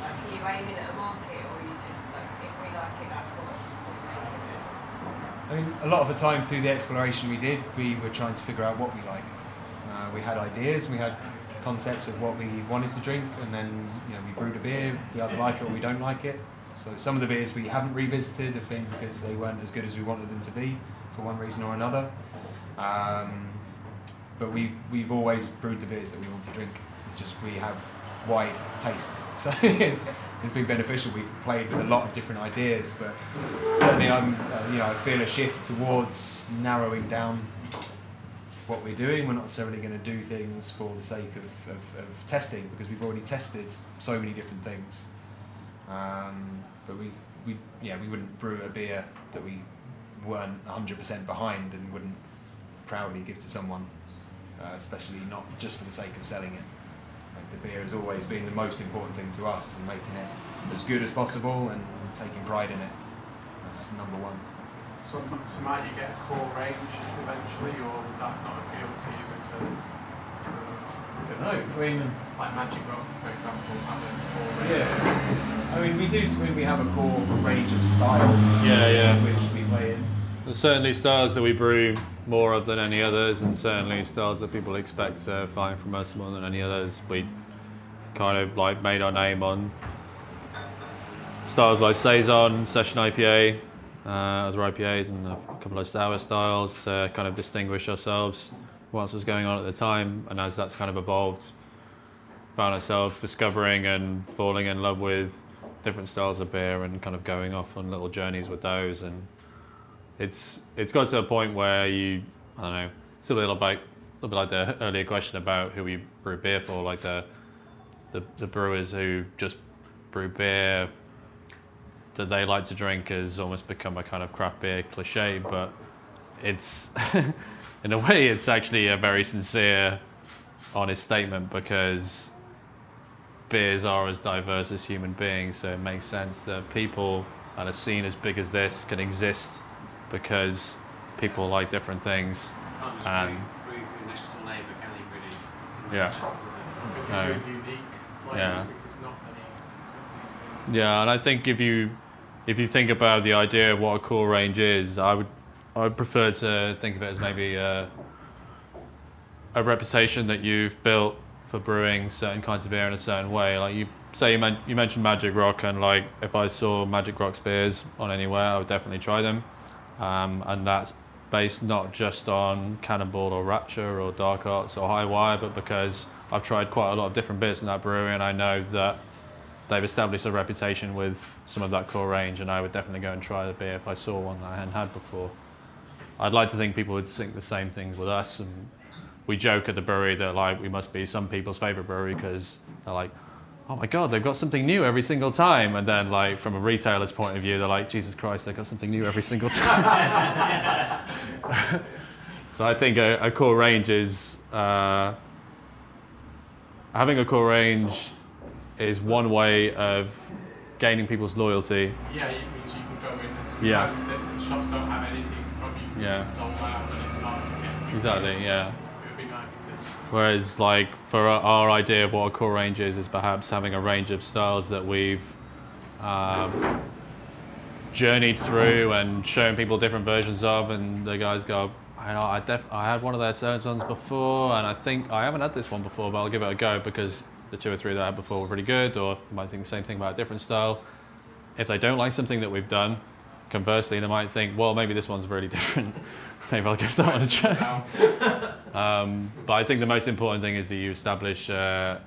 like, are you aiming at a market, or you just, like, if we like it, that's what we're making it? I mean, a lot of the time through the exploration we did, we were trying to figure out what we like. Uh, we had ideas, we had concepts of what we wanted to drink, and then you know we brewed a beer. We either like it or we don't like it. So some of the beers we haven't revisited have been because they weren't as good as we wanted them to be, for one reason or another. Um, but we've, we've always brewed the beers that we want to drink. It's just we have wide tastes, (laughs) so it's it's been beneficial. We've played with a lot of different ideas, but certainly I'm uh, you know I feel a shift towards narrowing down what we're doing. We're not necessarily going to do things for the sake of, of, of testing because we've already tested so many different things. Um, but we, we yeah we wouldn't brew a beer that we weren't 100% behind and wouldn't proudly give to someone, uh, especially not just for the sake of selling it. Like the beer has always been the most important thing to us and making it as good as possible and taking pride in it. That's number one. So, so might you get a core range eventually, or would that not appeal to you as a, I don't know. I mean, like Magic Rock, for example, having a core range? Yeah. I mean, we do. I mean, we have a core range of styles. Yeah, yeah. Which we play in. There's certainly styles that we brew more of than any others, and certainly styles that people expect to find from us more than any others. We kind of like made our name on styles like saison, session IPA, uh, other IPAs, and a couple of sour styles. Uh, kind of distinguish ourselves. What was going on at the time, and as that's kind of evolved, found ourselves discovering and falling in love with different styles of beer, and kind of going off on little journeys with those and it's it's got to a point where you I don't know. It's a little bit, a little bit like the earlier question about who we brew beer for, like the the, the brewers who just brew beer that they like to drink has almost become a kind of craft beer cliche, but it's (laughs) in a way it's actually a very sincere, honest statement because beers are as diverse as human beings, so it makes sense that people at a scene as big as this can exist because people like different things. Can't just And brew, brew for your next door neighbour, can you really? It Yeah. sense. Because No. you're a unique place, Yeah. because not many companies. Yeah, and I think if you if you think about the idea of what a core range is, I would I would prefer to think of it as maybe a, a reputation that you've built for brewing certain kinds of beer in a certain way. Like you say, you, men- you mentioned Magic Rock, and like if I saw Magic Rock's beers on anywhere, I would definitely try them. Um, and that's based not just on Cannonball or Rapture or Dark Arts or High Wire, but because I've tried quite a lot of different beers in that brewery, and I know that they've established a reputation with some of that core range, and I would definitely go and try the beer if I saw one that I hadn't had before. I'd like to think people would think the same things with us, and we joke at the brewery that like we must be some people's favorite brewery because they're like, oh my god, they've got something new every single time, and then like from a retailer's point of view, they're like, Jesus Christ, they've got something new every single time. (laughs) so I think a, a core range is uh, having a core range is one way of gaining people's loyalty. Yeah, it means you can go in and Yeah. the shops don't have anything from you. Yeah. It's sold out and it's hard to get. Exactly, yeah. Whereas, like for our- idea of what a core range is, is perhaps having a range of styles that we've um, journeyed through and shown people different versions of, and the guys go, I know I, def- I had one of their certain ones before, and I think I haven't had this one before, but I'll give it a go because the two or three that I had before were pretty good, or might think the same thing about a different style. If they don't like something that we've done, conversely, they might think, well, maybe this one's really (laughs) different. Maybe I'll give that one a try. (laughs) Um, but I think the most important thing is that you establish uh,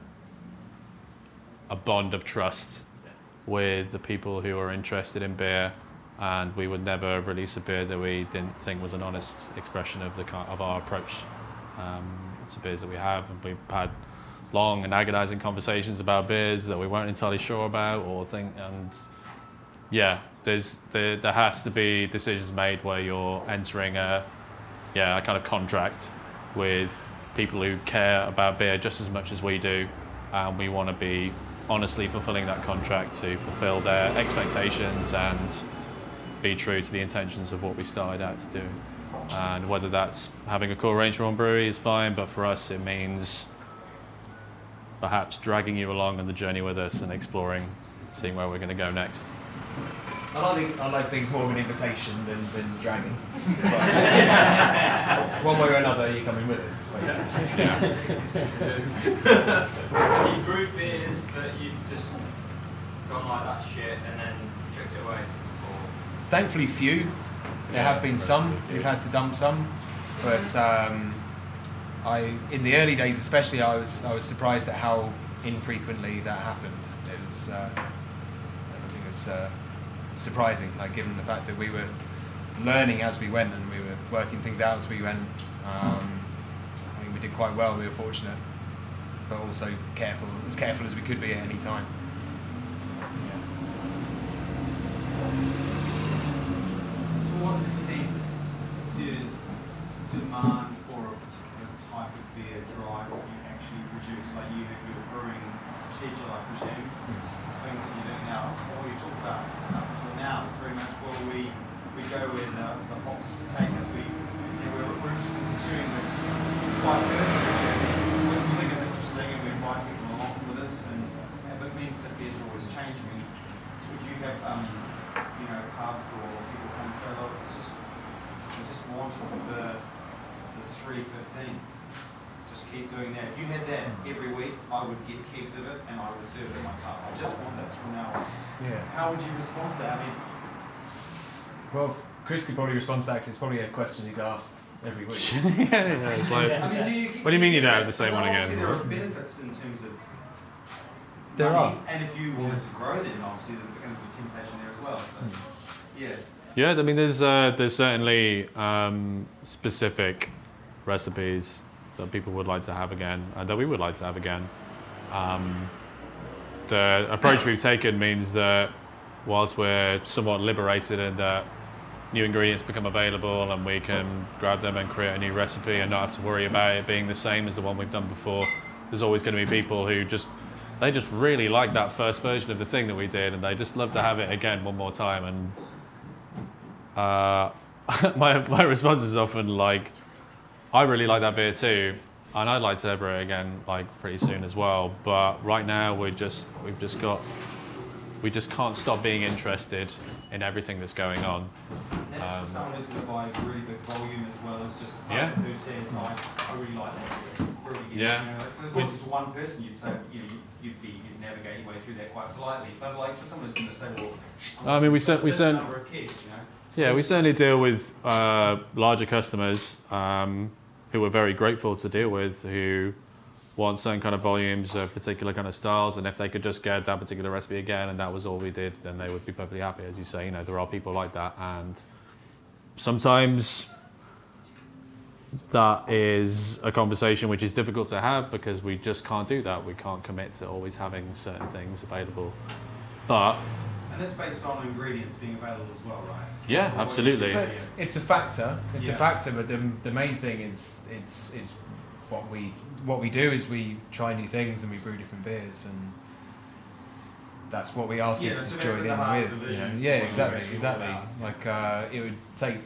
a bond of trust with the people who are interested in beer, and we would never release a beer that we didn't think was an honest expression of the of our approach um, to beers that we have. And we've had long and agonizing conversations about beers that we weren't entirely sure about, or think and yeah, there's there, there has to be decisions made where you're entering a yeah a kind of contract with people who care about beer just as much as we do, and we want to be honestly fulfilling that contract to fulfill their expectations and be true to the intentions of what we started out to do. And whether that's having a core range from one brewery is fine, but for us it means perhaps dragging you along on the journey with us and exploring, seeing where we're going to go next. I like, think, I like things more of an invitation than, than dragging. (laughs) One way or another, you're coming with us, basically. Have you brewed beers that you've just gone like that shit and then chucked it away? Or Thankfully, few. There have been some. We've had to dump some, but um, I, in the early days, especially, I was I was surprised at how infrequently that happened. It was, uh, I think it was uh, surprising, like given the fact that we were learning as we went and we were working things out as we went. Um, I mean, we did quite well. We were fortunate, but also careful, as careful as we could be at any time. To what extent does demand for a particular type of beer drive what you actually produce? Like you have your brewing schedule, I presume, things that you do now. or you talk about now very much where we we go where the, the hops take as We you know, we're, we're pursuing this quite personal journey, which we think is interesting, and we invite people along with us, and if it means that beers are always changing. Would you have um, you know, pubs or people come and say, look, just, I just wanted the, the 315. Just keep doing that. If you had that every week, I would get kegs of it and I would serve it in my pub. I just want this from now on. Yeah. How would you respond to that? I mean, Well, Chris could probably respond to that because it's probably a question he's asked every week. (laughs) yeah, yeah, it's like- I mean, do you, what do you mean you don't have the same one again? There are benefits in terms of There money, are. and if you wanted to grow, then obviously there becomes a temptation there as well. So, Hmm. yeah. Yeah, I mean, there's uh, there's certainly um, specific recipes that people would like to have again, uh, that we would like to have again. Um, the approach we've taken means that whilst we're somewhat liberated in that new ingredients become available and we can grab them and create a new recipe and not have to worry about it being the same as the one we've done before, there's always going to be people who just they just really like that first version of the thing that we did and they just love to have it again one more time. And uh, (laughs) my, my response is often like I really like that beer too and I'd like it again like pretty soon as well but right now we just we've just got we just can't stop being interested in everything that's going on Um, for someone who's going to buy a really big volume as well as just Yeah. who says, I, I really like that. Really get it." Yeah. You know, of course, it's one person, you'd say, you know, you'd be, you'd navigate your way through that quite politely. But like for someone who's going to say, well, I mean, we cer- we this cer- number of kids, you know. Yeah, we certainly deal with uh, larger customers um, who we're very grateful to deal with, who want certain kind of volumes of particular kind of styles, and if they could just get that particular recipe again, and that was all we did, then they would be perfectly happy. As you say, you know, there are people like that, and sometimes that is a conversation which is difficult to have because we just can't do that. We can't commit to always having certain things available. But And that's based on ingredients being available as well, right? Yeah, absolutely. It's, it's a factor. It's a factor, but the, the main thing is it's is what we what we do is we try new things and we brew different beers and that's what we ask Yeah, people to join in with. the you know. Yeah, exactly, exactly. Like uh, it would take.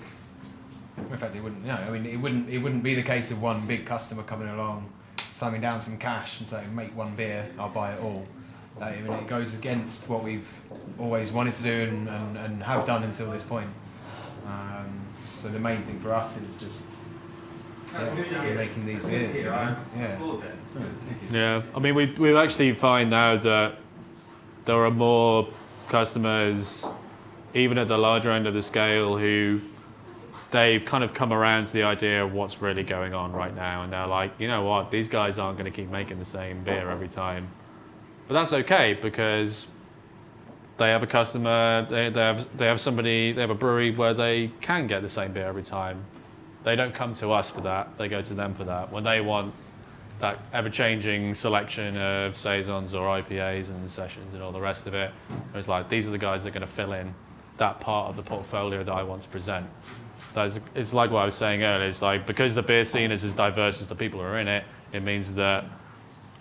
In fact, it wouldn't. You No, I mean, it wouldn't. It wouldn't be the case of one big customer coming along, slamming down some cash and saying, "Make one beer, I'll buy it all." Like, I mean, it goes against what we've always wanted to do and, and, and have done until this point. Um, so the main thing for us is just yeah, good to hear. making these That's good to beers. you know? Yeah. applaud that. It's good. Thank you. Yeah, I mean, we we actually find now that there are more customers, even at the larger end of the scale, who they've kind of come around to the idea of what's really going on right now, and they're like, you know what, these guys aren't going to keep making the same beer every time, but that's okay because they have a customer, they, they have they have somebody, they have a brewery where they can get the same beer every time. They don't come to us for that; they go to them for that. When they want that ever-changing selection of saisons or IPAs and sessions and all the rest of it. It's like these are the guys that are going to fill in that part of the portfolio that I want to present. That's, it's like what I was saying earlier. It's like because the beer scene is as diverse as the people who are in it, it means that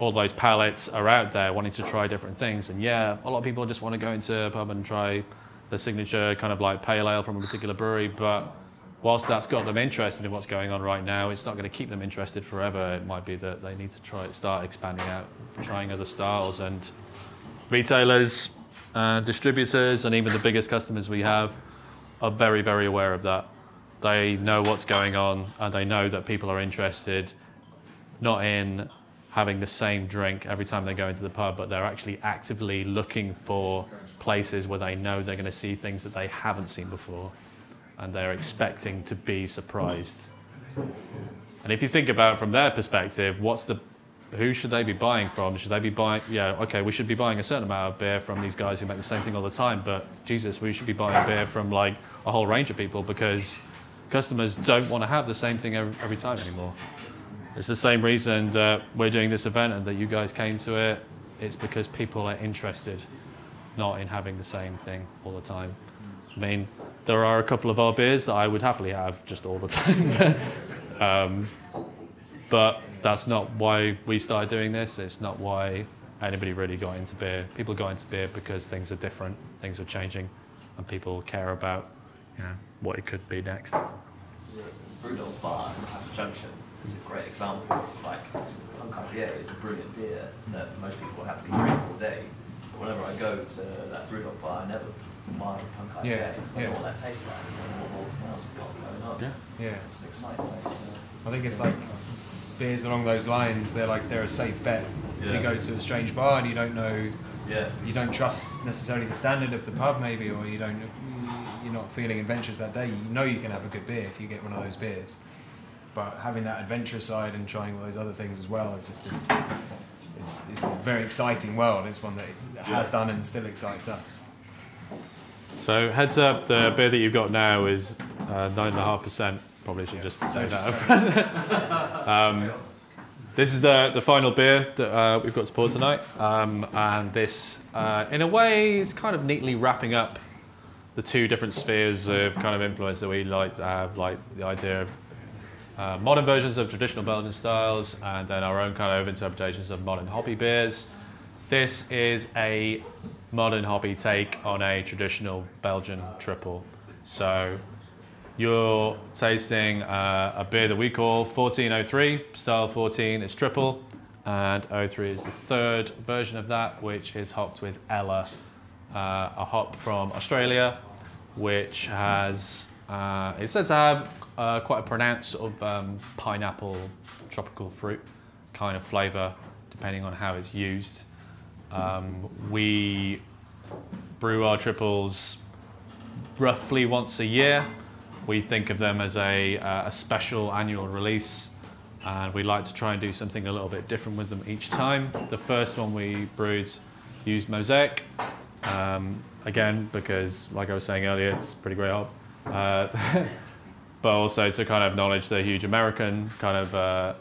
all those palates are out there wanting to try different things. And yeah, a lot of people just want to go into a pub and try the signature kind of like pale ale from a particular brewery, but whilst that's got them interested in what's going on right now, it's not going to keep them interested forever. It might be that they need to try start expanding out, trying other styles, and retailers, uh, distributors, and even the biggest customers we have are very, very aware of that. They know what's going on, and they know that people are interested, not in having the same drink every time they go into the pub, but they're actually actively looking for places where they know they're going to see things that they haven't seen before and they're expecting to be surprised. And if you think about it from their perspective, what's the who should they be buying from? Should they be buying yeah, okay, we should be buying a certain amount of beer from these guys who make the same thing all the time, but Jesus, we should be buying beer from like a whole range of people because customers don't want to have the same thing every, every time anymore. It's the same reason that we're doing this event and that you guys came to it. It's because people are interested, not in having the same thing all the time. I mean, there are a couple of our beers that I would happily have just all the time. (laughs) um, but that's not why we started doing this. It's not why anybody really got into beer. People got into beer because things are different, things are changing, and people care about you know, what it could be next. There's a, there's a Brewdog bar in Clapham Junction. It's a great example. It's like Punk is a brilliant beer that most people happily drink all day. But whenever I go to that Brewdog bar, I never buy IPA Yeah, because I know yeah. what that tastes like and what, what else we've got going on. Yeah. Yeah. It's an exciting I think it's like beers along those lines. They're like they're a safe bet. Yeah. You go to a strange bar and you don't know. Yeah. You don't trust necessarily the standard of the pub, maybe, or you don't. You're not feeling adventurous that day. You know you can have a good beer if you get one of those beers. But having that adventurous side and trying all those other things as well is just this. It's, it's a very exciting world. It's one that has done and still excites us. So heads up, the beer that you've got now is uh, nine and a half percent. Probably should just say just that. up (laughs) um, this is the the final beer that uh, we've got to pour tonight, um, and this, uh, in a way, is kind of neatly wrapping up the two different spheres of kind of influence that we like to have, like the idea of uh, modern versions of traditional Belgian styles, and then our own kind of interpretations of modern hoppy beers. This is a modern hoppy take on a traditional Belgian triple. So you're tasting uh, a beer that we call 1403, style 14 is triple, and 03 is the third version of that, which is hopped with Ella, uh, a hop from Australia, which has, uh, it's said to have uh, quite a pronounced sort of um, pineapple, tropical fruit kind of flavour, depending on how it's used. Um, we brew our triples roughly once a year. We think of them as a, uh, a special annual release and we like to try and do something a little bit different with them each time. The first one we brewed used Mosaic, um, again because, like I was saying earlier, it's pretty great. Uh, (laughs) but also to kind of acknowledge the huge American kind of uh,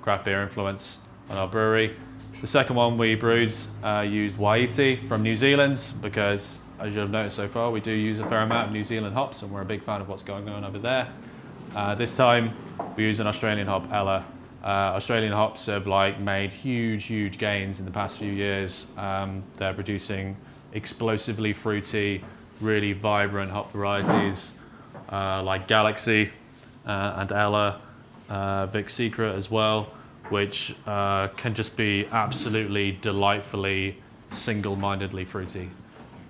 craft beer influence on our brewery. The second one we brewed uh, used Wai-iti from New Zealand because, as you've noticed so far, we do use a fair amount of New Zealand hops and we're a big fan of what's going on over there. Uh, this time we use an Australian hop, Ella. Uh, Australian hops have like made huge, huge gains in the past few years. Um, they're producing explosively fruity, really vibrant hop varieties uh, like Galaxy uh, and Ella, uh, Vic Secret as well, which uh, can just be absolutely delightfully single-mindedly fruity.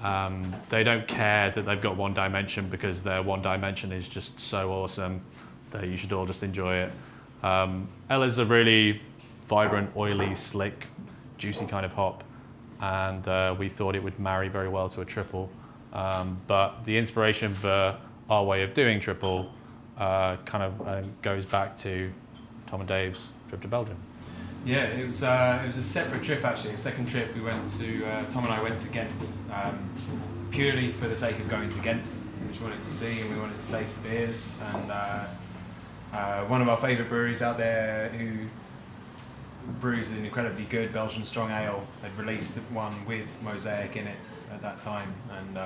Um, they don't care that they've got one dimension because their one dimension is just so awesome that you should all just enjoy it. Um, Ella's a really vibrant, oily, slick, juicy kind of hop, and uh, we thought it would marry very well to a triple. Um, but the inspiration for our way of doing triple uh, kind of uh, goes back to Tom and Dave's trip to Belgium. Yeah, it was uh, it was a separate trip actually. A second trip we went to uh, Tom and I went to Ghent um, purely for the sake of going to Ghent, which we wanted to see and we wanted to taste the beers. And uh, uh, one of our favourite breweries out there who brews an incredibly good Belgian strong ale had released one with Mosaic in it at that time. And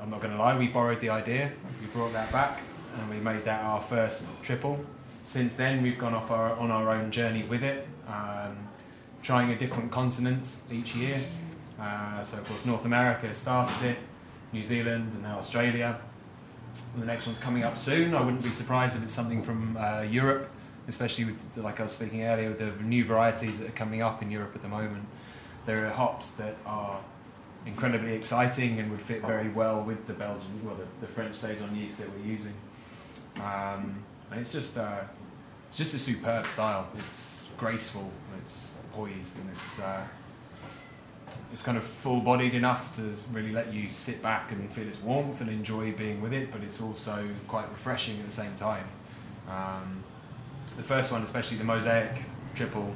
I'm not going to lie, we borrowed the idea, we brought that back, and we made that our first triple. Since then, we've gone off our, on our own journey with it, um, trying a different continent each year. Uh, so, of course, North America started it, New Zealand, and now Australia. And the next one's coming up soon. I wouldn't be surprised if it's something from uh, Europe, especially with, like I was speaking earlier, with the new varieties that are coming up in Europe at the moment. There are hops that are incredibly exciting and would fit very well with the Belgian, well, the, the French saison yeast that we're using. Um, and it's just, uh, it's just a superb style. It's graceful, it's poised, and it's uh, it's kind of full-bodied enough to really let you sit back and feel its warmth and enjoy being with it. But it's also quite refreshing at the same time. Um, the first one, especially the mosaic triple,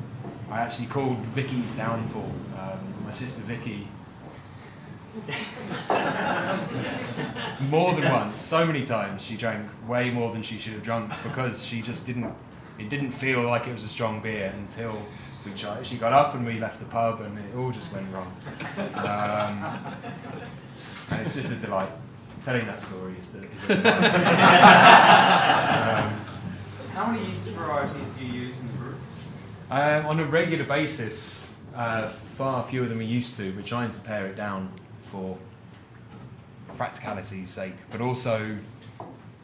I actually called Vicky's downfall. Um, my sister Vicky (laughs) more than once, so many times, she drank way more than she should have drunk because she just didn't. It didn't feel like it was a strong beer until we tried. She got up and we left the pub, and it all just went wrong. Um, and it's just a delight. Telling that story is, the, is a delight. (laughs) um, How many yeast varieties do you use in the brew? um, on a regular basis, uh, far fewer than we used to. We're trying to pare it down for practicality's sake, but also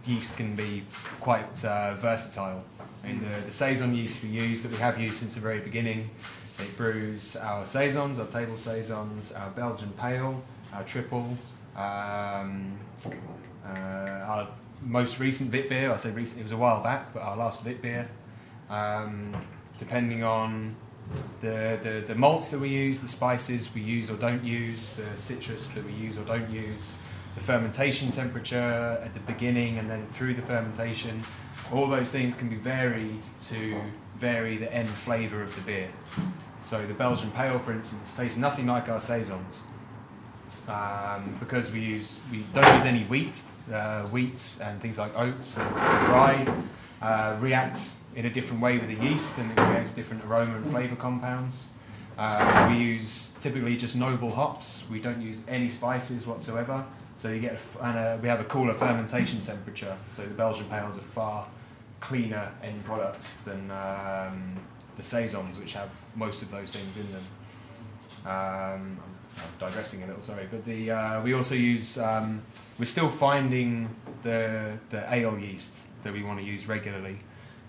yeast can be quite uh, versatile. I mean, the, the saison yeast we use that we have used since the very beginning, it brews our saisons, our table saisons, our Belgian pale, our triple, um, uh, our most recent Vit beer. I say recent; it was a while back, but our last Vit beer. Um, depending on the, the, the malts that we use, the spices we use or don't use, the citrus that we use or don't use, the fermentation temperature at the beginning and then through the fermentation, all those things can be varied to vary the end flavour of the beer. So the Belgian Pale, for instance, tastes nothing like our saisons um, because we use we don't use any wheat, uh, wheat and things like oats and rye uh, react in a different way with the yeast and it creates different aroma and flavour compounds. Uh, we use typically just noble hops. We don't use any spices whatsoever. So you get and a, we have a cooler fermentation temperature. So the Belgian pales are far cleaner end product than um, the saisons, which have most of those things in them. Um, I'm digressing a little, sorry, but the uh, we also use. Um, we're still finding the the ale yeast that we want to use regularly.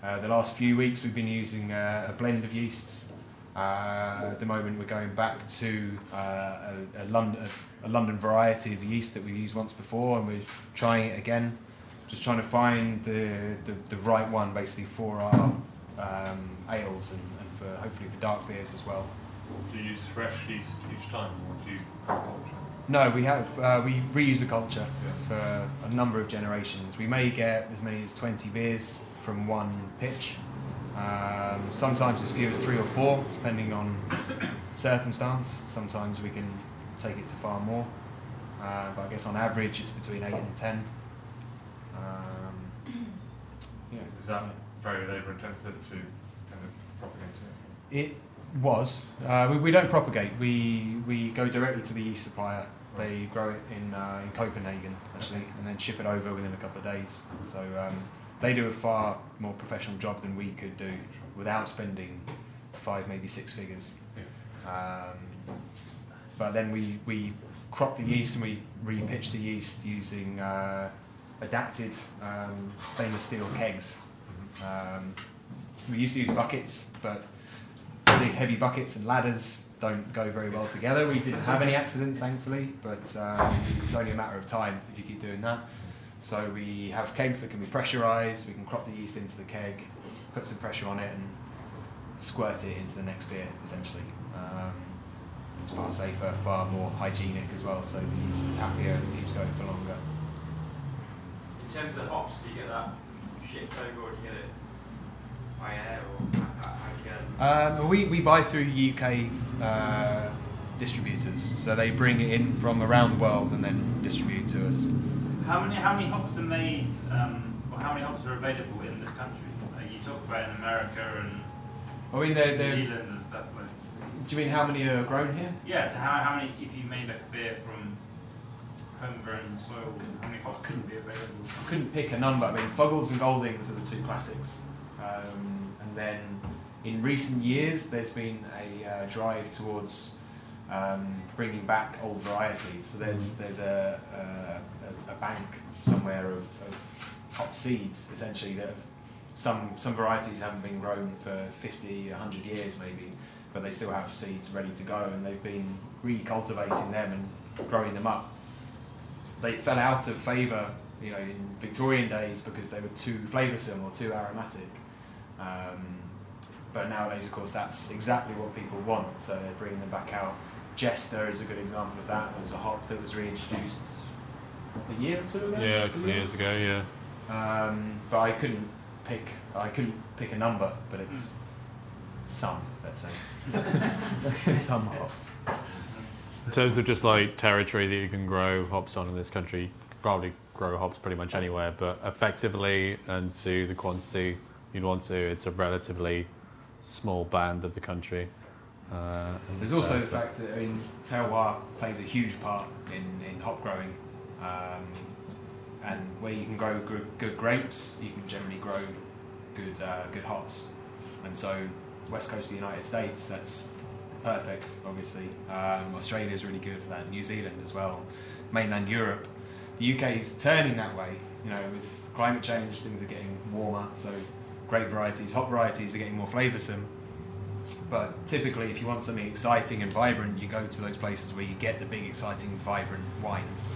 Uh, the last few weeks we've been using uh, a blend of yeasts. Uh, at the moment we're going back to uh, a, a, London, a, London variety of yeast that we've used once before and we're trying it again. Just trying to find the, the, the right one basically for our um, ales and, and for hopefully for dark beers as well. Do you use fresh yeast each time, or do you have culture? No, we have uh, we reuse the culture for a number of generations. We may get as many as 20 beers from one pitch, Um, sometimes as few as three or four, depending on circumstance. Sometimes we can take it to far more. Uh, but I guess on average it's between eight and ten. Um, (clears throat) yeah. Is that very labour intensive to kind of propagate it? It was. Uh, we, we don't propagate. We we go directly to the yeast supplier. They grow it in uh, in Copenhagen actually, and then ship it over within a couple of days. So um, they do a far more professional job than we could do without spending five, maybe six figures. Um, but then we we crop the yeast and we repitch the yeast using uh, adapted um, stainless steel kegs. Um, we used to use buckets, but big heavy buckets and ladders don't go very well together. We didn't have any accidents, thankfully, but um, it's only a matter of time if you keep doing that. So we have kegs that can be pressurized. We can crop the yeast into the keg, put some pressure on it, and squirt it into the next beer. Essentially, um, it's far safer, far more hygienic as well. So the yeast is happier and keeps going for longer. In terms of the hops, do you get that shipped over or do you get it by air or how do you get it? Um, we, we buy through UK uh, distributors, so they bring it in from around the world and then distribute to us. How many how many hops are made, um, or how many hops are available in this country? Uh, you talk about in America and I mean, they're, New they're, Zealand and stuff. Like, do you mean how many are grown here? yeah. So how, how many if you made like a beer from homegrown soil, how many hops couldn't be available? I couldn't pick a number. I mean, Fuggles and Goldings are the two classics. Um, and then in recent years, there's been a uh, drive towards um, bringing back old varieties. So there's there's a, a, a bank somewhere of, of hop seeds, essentially, that have, some, some varieties haven't been grown for 50, 100 years maybe, but they still have seeds ready to go, and they've been recultivating them and growing them up they fell out of favour, you know, in Victorian days because they were too flavoursome or too aromatic. Um, but nowadays, of course, that's exactly what people want, so they're bringing them back out. Jester is a good example of that. It was a hop that was reintroduced a year or two ago. Yeah, a two couple years ago, yeah. Um, but I couldn't pick. I couldn't pick a number, but it's some. Let's say (laughs) (laughs) some hops. In terms of just like territory that you can grow hops on in this country, you could probably grow hops pretty much anywhere, but effectively and to the quantity you'd want to, it's a relatively small band of the country. Uh, There's also the fact that I mean, terroir plays a huge part in, in hop growing, um, and where you can grow good, good grapes, you can generally grow good uh, good hops, and so west coast of the United States, that's perfect. Obviously, um, Australia is really good for that. New Zealand as well, mainland Europe, the UK is turning that way. You know, with climate change, things are getting warmer, so grape varieties, hop varieties are getting more flavoursome. But typically, if you want something exciting and vibrant, you go to those places where you get the big, exciting, vibrant wines.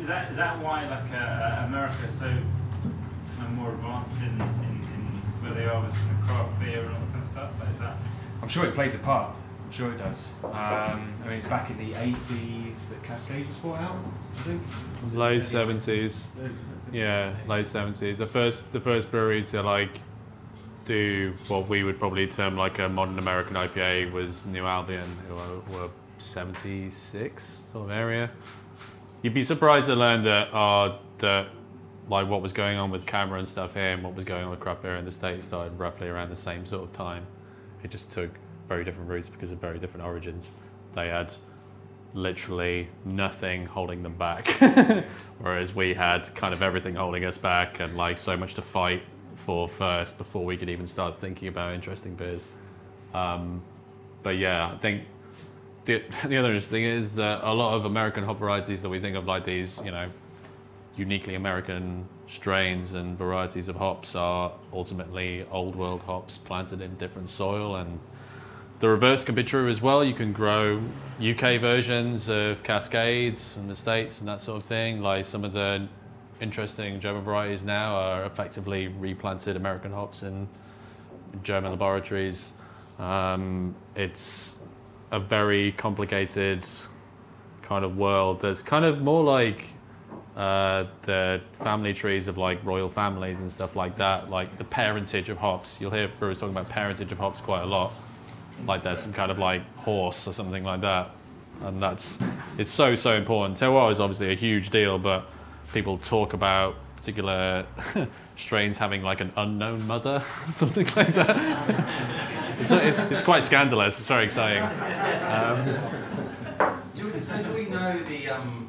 Is that is that why like uh, America is so kind of more advanced in, in, in where they are with kind of craft beer and all that kind of stuff? Like, is that I'm sure it plays a part. I'm sure it does. Um, I mean, it's back in the 80s that Cascade was brought out, I think. Was late seventies. Yeah, late seventies. The first the first brewery to like do what we would probably term like a modern American IPA was New Albion, who were, were seventy six sort of area. You'd be surprised to learn that uh, that like what was going on with CAMRA and stuff here and what was going on with craft beer in the States started roughly around the same sort of time. It just took very different routes because of very different origins. They had literally nothing holding them back. (laughs) Whereas we had kind of everything holding us back and like so much to fight for first before we could even start thinking about interesting beers. Um, but yeah, I think the, the other interesting thing is that a lot of American hop varieties that we think of like these, you know, uniquely American strains and varieties of hops are ultimately old world hops planted in different soil and the reverse can be true as well. You can grow UK versions of Cascades from the States and that sort of thing. Like some of the interesting German varieties now are effectively replanted American hops in, German laboratories. Um, it's a very complicated kind of world that's kind of more like uh, the family trees of like royal families and stuff like that, like the parentage of hops. You'll hear brewers talking about parentage of hops quite a lot. Like there's some kind of like horse or something like that, and that's it's so so important. Terroir is obviously a huge deal, but people talk about particular (laughs) strains having like an unknown mother, (laughs) something like that. It's, it's, it's quite scandalous. It's very exciting. Um, Do so do we know the um,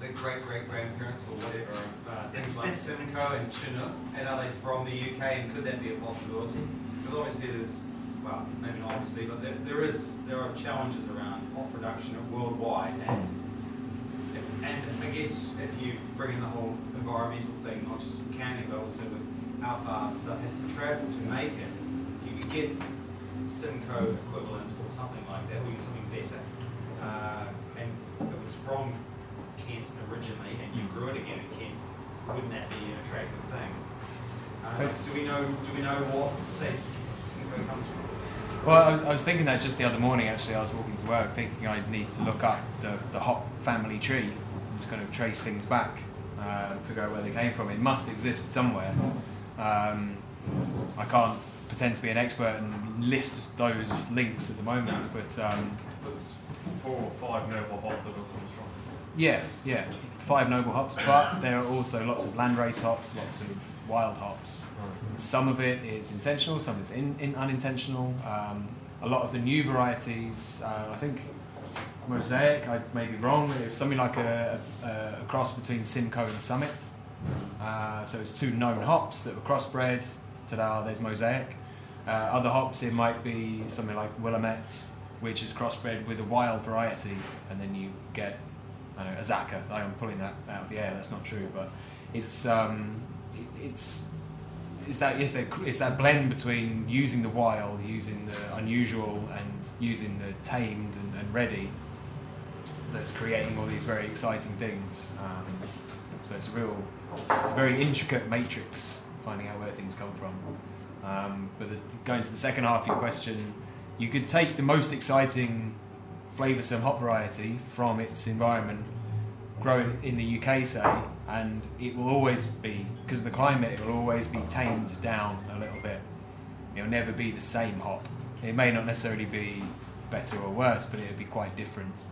the great great grandparents or whatever of uh, things like Simcoe and Chinook, and are they from the UK? And could that be a possibility? Because obviously there's well, maybe not obviously, but there, there is there are challenges around hop production worldwide, and and I guess if you bring in the whole environmental thing, not just with canning, but also with how far stuff has to travel to make it, you could get Simcoe equivalent or something like that, or even something better. Uh, and it was from Kent originally, and you grew it again in Kent. Wouldn't that be an attractive thing? Uh, do we know? Do we know what say Simcoe comes from? Well, I was, I was thinking that just the other morning. Actually, I was walking to work, thinking I'd need to look up the, the hop family tree, and just kind of trace things back, uh, figure out where they came from. It must exist somewhere. Um, I can't pretend to be an expert and list those links at the moment, but um, There's four or five noble hops that it comes from. yeah, yeah, five noble hops. But there are also lots of landrace hops, lots of wild hops. Some of it is intentional, some is in, in unintentional. Um, a lot of the new varieties, uh, I think Mosaic, I may be wrong, it was something like a, a, a cross between Simcoe and Summit. Uh, so it's two known hops that were crossbred. Ta-da, there's Mosaic. Uh, other hops, it might be something like Willamette, which is crossbred with a wild variety, and then you get don't know. I'm pulling that out of the air. That's not true, but it's um, it, it's is that is that is that blend between using the wild, using the unusual, and using the tamed and, and ready that's creating all these very exciting things. Um, so it's a real, it's a very intricate matrix finding out where things come from. Um, but the, going to the second half of your question, you could take the most exciting flavoursome hop variety from its environment, grow it in the UK, say, and it will always be, because of the climate, it will always be tamed down a little bit. It'll never be the same hop. It may not necessarily be better or worse, but it'll be quite different.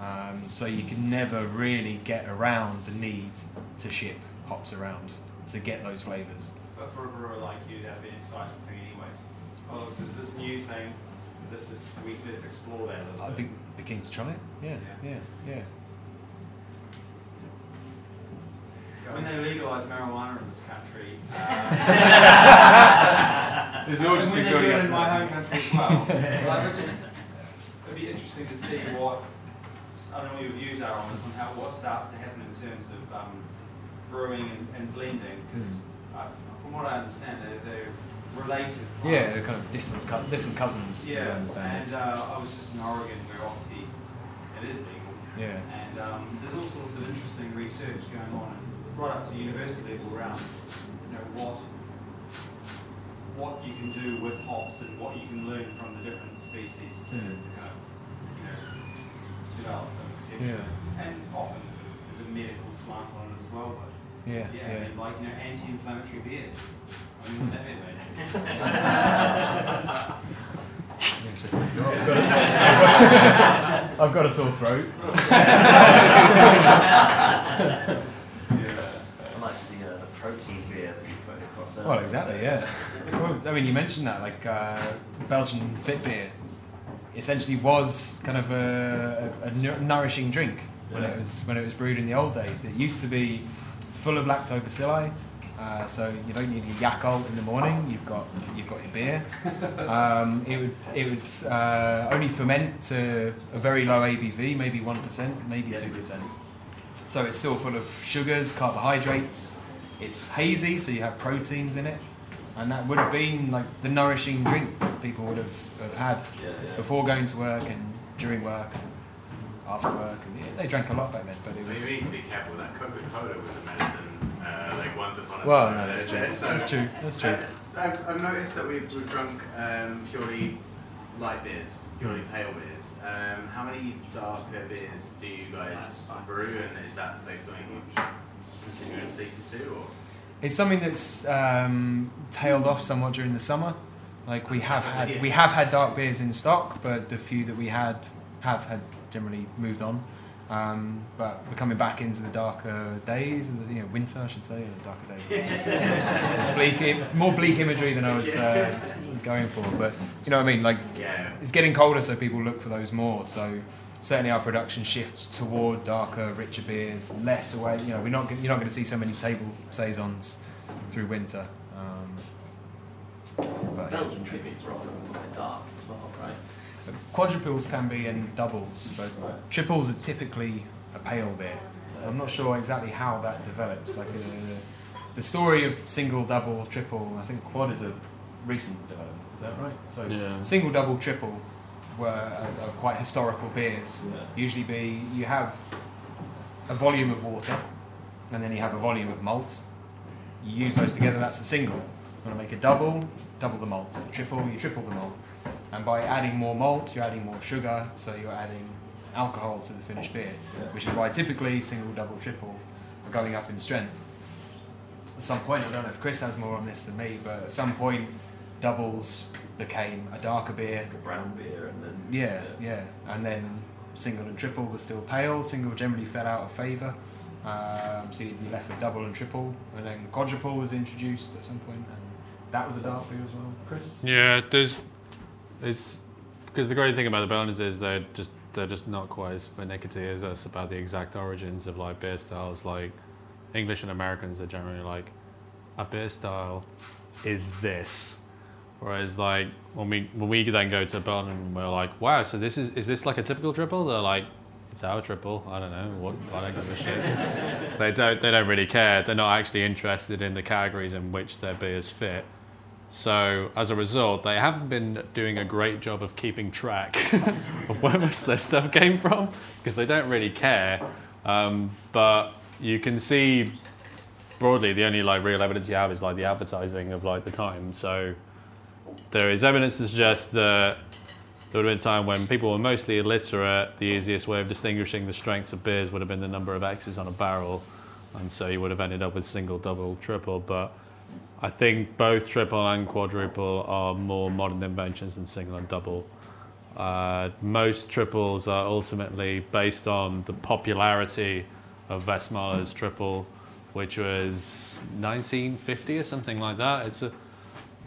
Um, so you can never really get around the need to ship hops around to get those flavours. But for a brewer like you, that'd be an exciting thing anyway. Oh, look, there's this new thing. This is sweet. Let's explore that a little I'd bit. be, be keen to try it. Yeah, yeah, yeah. When they legalise marijuana in this country, uh, This will just when be they do it in my home country as well. (laughs) like, it's just, it'd be interesting to see what I don't know what your views are on this, on how what starts to happen in terms of um, brewing and, and blending, because uh, from what I understand, they're, they're related. Hmm. Yeah, they're kind of distant, cou- distant cousins, as I Yeah, and uh, I was just in Oregon where obviously it is legal. Yeah. And um, there's all sorts of interesting research going on, and right up to university level around, you know, what what you can do with hops and what you can learn from the different species to, Mm. to kind of, you know, develop them, etc. Yeah. And often there's a, there's a medical slant on it as well, but Yeah, yeah, yeah. and like, you know, anti-inflammatory beers. I mean, wouldn't that be amazing? I've got a sore throat. I like the, uh, the protein beer that you put across there. Well, exactly, yeah. Well, I mean, you mentioned that, like uh, Belgian fit beer, essentially was kind of a, a, a nourishing drink when it was when it was brewed in the old days. It used to be full of lactobacilli, uh, so you don't need your Yakult in the morning. You've got you've got your beer. (laughs) Um, it would it would uh, only ferment to a very low ABV, maybe one percent, maybe two percent. So it's still full of sugars, carbohydrates. It's hazy, so you have proteins in it, and that would have been like the nourishing drink that people would have, have had before going to work and during work after work. And yeah, they drank a lot back then, but it But was. you need to be careful. That Coca-Cola was a medicine, uh, like once upon a Well, time. Well, no, that's true. So- That's true. That's true. Uh, I've, I've noticed that we've, we've drunk um, purely light beers, purely pale beers. Um, how many darker beers do you guys brew, and is that like something you continuously pursue? Or? It's something that's um, tailed off somewhat during the summer. Like we have had, we have had dark beers in stock, but the few that we had have had generally moved on. Um, but we're coming back into the darker days, of you know, winter, I should say, or darker days. (laughs) bleak, more bleak imagery than I was uh, going for. But you know what I mean? Like Yeah. it's getting colder, so people look for those more. So certainly our production shifts toward darker, richer beers, less away. You know, we're not you're not going to see so many table saisons through winter. Um, but Belgian tributes are often quite dark as well, right? Quadruples can be in doubles, but triples are typically a pale beer. I'm not sure exactly how that develops. Like uh, the story of single, double, triple. I think quad is a recent development. Is that right? So Yeah. single, double, triple were are quite historical beers. Usually, be you have a volume of water, and then you have a volume of malt. You use those together. That's a single. You want to make a double, double the malt. Triple, you triple the malt. And by adding more malt, you're adding more sugar, so you're adding alcohol to the finished beer, which is why typically single, double, triple are going up in strength. At some point, I don't know if Chris has more on this than me, but at some point, doubles became a darker beer. Like a brown beer and then. Yeah, yeah. And then single and triple were still pale. Single generally fell out of favour. Um, so you'd be left with double and triple. And then quadruple was introduced at some point, and that was a dark beer as well. Chris? Yeah, there's it's because the great thing about the Belgians is they're just they're just not quite as finicky as us about the exact origins of like beer styles. Like English and Americans are generally like a beer style is this. Whereas like when we when we then go to Belgium, and we're like, wow, so this is is this like a typical triple? They're like, it's our triple. I don't know what. I don't give a shit. (laughs) they don't they don't really care. They're not actually interested in the categories in which their beers fit. So as a result, they haven't been doing a great job of keeping track (laughs) of where most of their stuff came from because they don't really care. Um, but you can see broadly the only like real evidence you have is like the advertising of like the time. So there is evidence to suggest that there would have been a time when people were mostly illiterate. The easiest way of distinguishing the strengths of beers would have been the number of X's on a barrel, and so you would have ended up with single, double, triple. But I think both triple and quadruple are more modern inventions than single and double. Uh, most triples are ultimately based on the popularity of Westmalle's triple, which was 1950 or something like that. It's a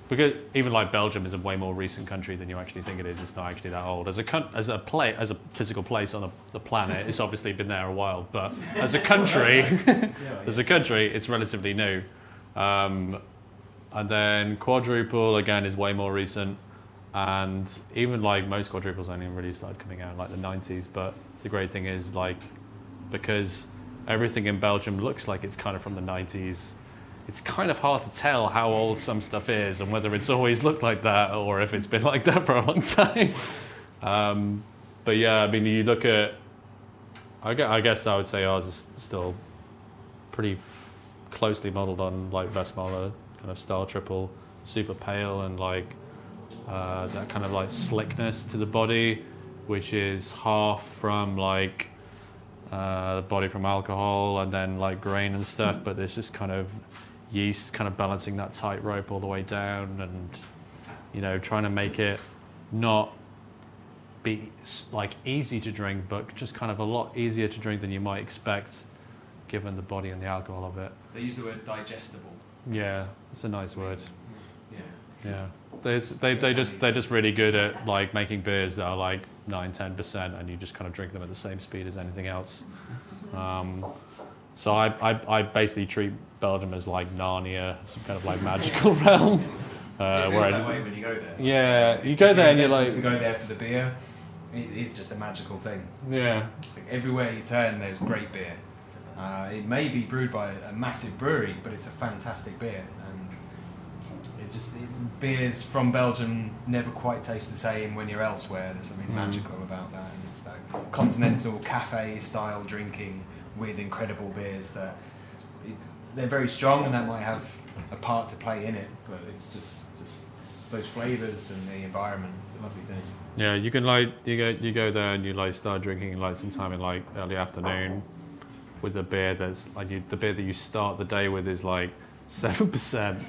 because even like Belgium is a way more recent country than you actually think it is. It's not actually that old. As a as a play as a physical place on the, the planet, it's obviously been there a while. But as a country, (laughs) as a country, it's relatively new. Um, and then quadruple again is way more recent, and even like most quadruples only really started coming out in like the 90s. But the great thing is like because everything in Belgium looks like it's kind of from the 90s. It's kind of hard to tell how old some stuff is and whether it's always looked like that or if it's been (laughs) like that for a long time. Um, but yeah, I mean, you look at, I gue- I guess I would say ours is still pretty closely modeled on like Westmalle kind of style triple, super pale and like uh, that kind of like slickness to the body, which is half from like uh, the body from alcohol and then like grain and stuff, but there's this kind of yeast kind of balancing that tightrope all the way down and you know trying to make it not be like easy to drink, but just kind of a lot easier to drink than you might expect, given the body and the alcohol of it. They use the word digestible. Yeah, it's a nice word. Yeah. Yeah, There's, they they just they're just really good at like making beers that are like nine ten percent, and you just kind of drink them at the same speed as anything else. Um, so I, I I basically treat Belgium as like Narnia, some kind of like magical (laughs) realm. Uh, where that way when you go there. Yeah, you go there and you're like to go there for the beer. It is just a magical thing. Yeah. Like everywhere you turn, there's great beer. Uh, it may be brewed by a massive brewery, but it's a fantastic beer, and it just it, beers from Belgium never quite taste the same when you're elsewhere. There's something Mm. magical about that, and it's that continental cafe style drinking with incredible beers that it, they're very strong, and that might have a part to play in it, but it's just just those flavors and the environment. It's a lovely thing. Yeah, you can like you go you go there and you like start drinking like sometime in like early afternoon, with a beer that's like you, the beer that you start the day with is like seven percent,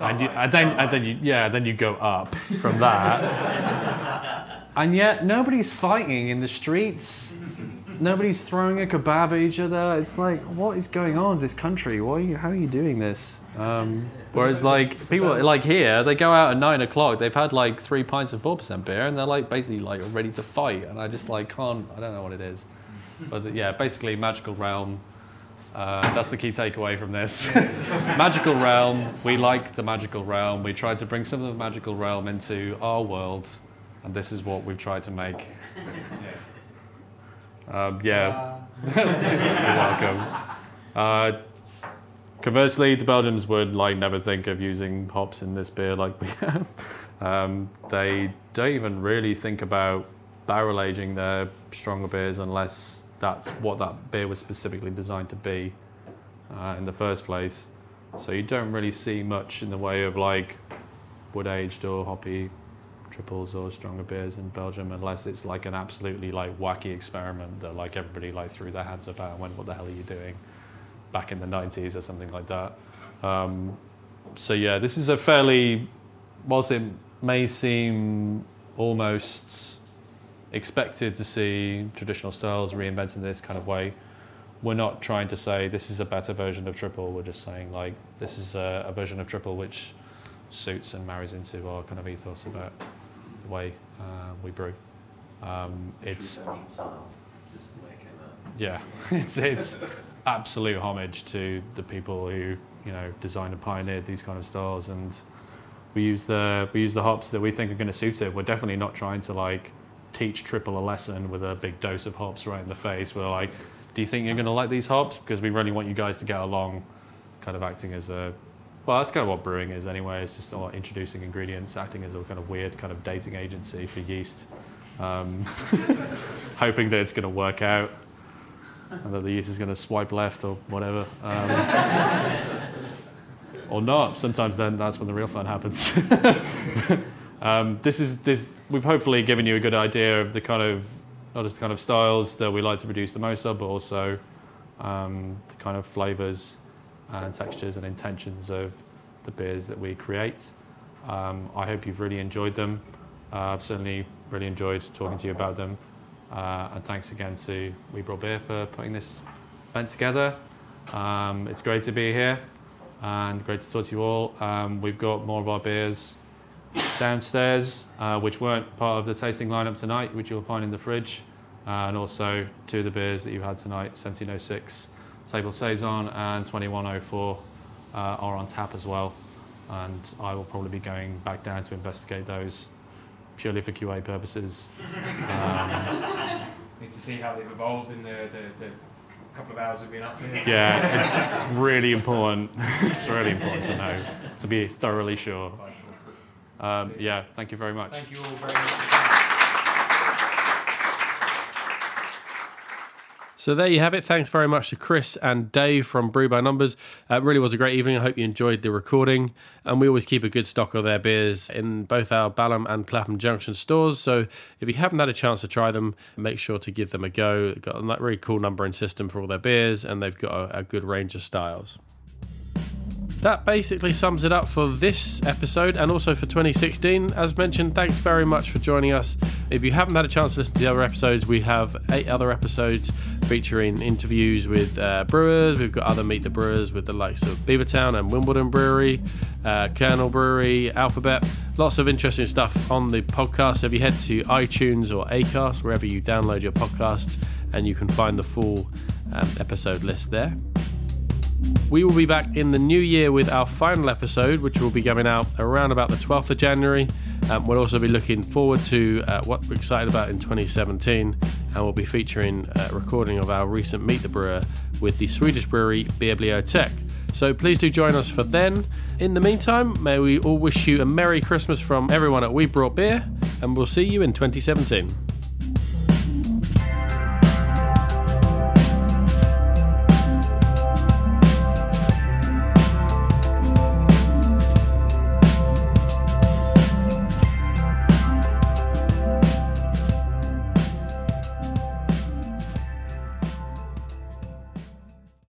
and, you, and then and then you yeah then you go up from that, and yet nobody's fighting in the streets. Nobody's throwing a kebab at each other. It's like, what is going on in this country? Why are you, how are you doing this? Um, whereas, like people like here, they go out at nine o'clock. They've had like three pints of four percent beer, and they're like basically like ready to fight. And I just like can't. I don't know what it is, but yeah, basically magical realm. Uh, that's the key takeaway from this. (laughs) (laughs) magical realm. We like the magical realm. We tried to bring some of the magical realm into our world, and this is what we've tried to make. (laughs) Um, yeah. You're welcome. Uh, conversely, the Belgians would like never think of using hops in this beer like we have. Um, they don't even really think about barrel aging their stronger beers unless that's what that beer was specifically designed to be uh, in the first place. So you don't really see much in the way of like wood aged or hoppy triples or stronger beers in Belgium unless it's like an absolutely like wacky experiment that like everybody like threw their hands up at and went, what the hell are you doing? Back in the 90s or something like that. Um, so yeah, this is a fairly, whilst it may seem almost expected to see traditional styles reinvented in this kind of way, we're not trying to say this is a better version of triple. We're just saying like this is a, a version of triple which suits and marries into our kind of ethos about the way uh, we brew. Um, it's True Belgian style. This is the way it came out. yeah, (laughs) it's it's absolute homage to the people who you know designed and pioneered these kind of styles, and we use the we use the hops that we think are going to suit it. We're definitely not trying to like teach triple a lesson with a big dose of hops right in the face. We're like, do you think you're going to like these hops? Because we really want you guys to get along, kind of acting as a well, that's kind of what brewing is anyway. It's just all introducing ingredients, acting as a kind of weird kind of dating agency for yeast, um, (laughs) hoping that it's going to work out and that the yeast is going to swipe left or whatever. Um, (laughs) or not. Sometimes then that's when the real fun happens. (laughs) um, this is this. We've hopefully given you a good idea of the kind of not just the kind of styles that we like to produce the most of, but also um, the kind of flavors and textures and intentions of the beers that we create. Um, I hope you've really enjoyed them. Uh, I've certainly really enjoyed talking to you about them. Uh, and thanks again to We Brought Beer for putting this event together. Um, it's great to be here and great to talk to you all. Um, we've got more of our beers downstairs, uh, which weren't part of the tasting lineup tonight, which you'll find in the fridge. Uh, and also two of the beers that you had tonight, 1706 Table Saison and 2104 uh, are on tap as well. And I will probably be going back down to investigate those purely for QA purposes. (laughs) Um, Need to see how they've evolved in the, the, the couple of hours we've been up here. yeah, it's (laughs) really important. (laughs) it's really important to know, to be thoroughly sure. Um, yeah, thank you very much. Thank you all very much. So there you have it. Thanks very much to Chris and Dave from Brew by Numbers. Uh, it really was a great evening. I hope you enjoyed the recording. And we always keep a good stock of their beers in both our Balham and Clapham Junction stores. So if you haven't had a chance to try them, make sure to give them a go. They've got a really cool numbering system for all their beers, and they've got a, a good range of styles. That basically sums it up for this episode and also for 2016. As mentioned, thanks very much for joining us. If you haven't had a chance to listen to the other episodes, we have eight other episodes featuring interviews with uh, brewers. We've got other Meet the Brewers with the likes of Beavertown and Wimbledon Brewery, uh, Kernel Brewery, Alphabet. Lots of interesting stuff on the podcast. So if you head to iTunes or Acast, wherever you download your podcasts, and you can find the full um, episode list there. We will be back in the new year with our final episode, which will be coming out around about the 12th of January. Um, we'll also be looking forward to uh, what we're excited about in 2017, and we'll be featuring a recording of our recent Meet the Brewer with the Swedish brewery Bibliotech. So please do join us for then. In the meantime, may we all wish you a Merry Christmas from everyone at We Brought Beer, and we'll see you in 2017.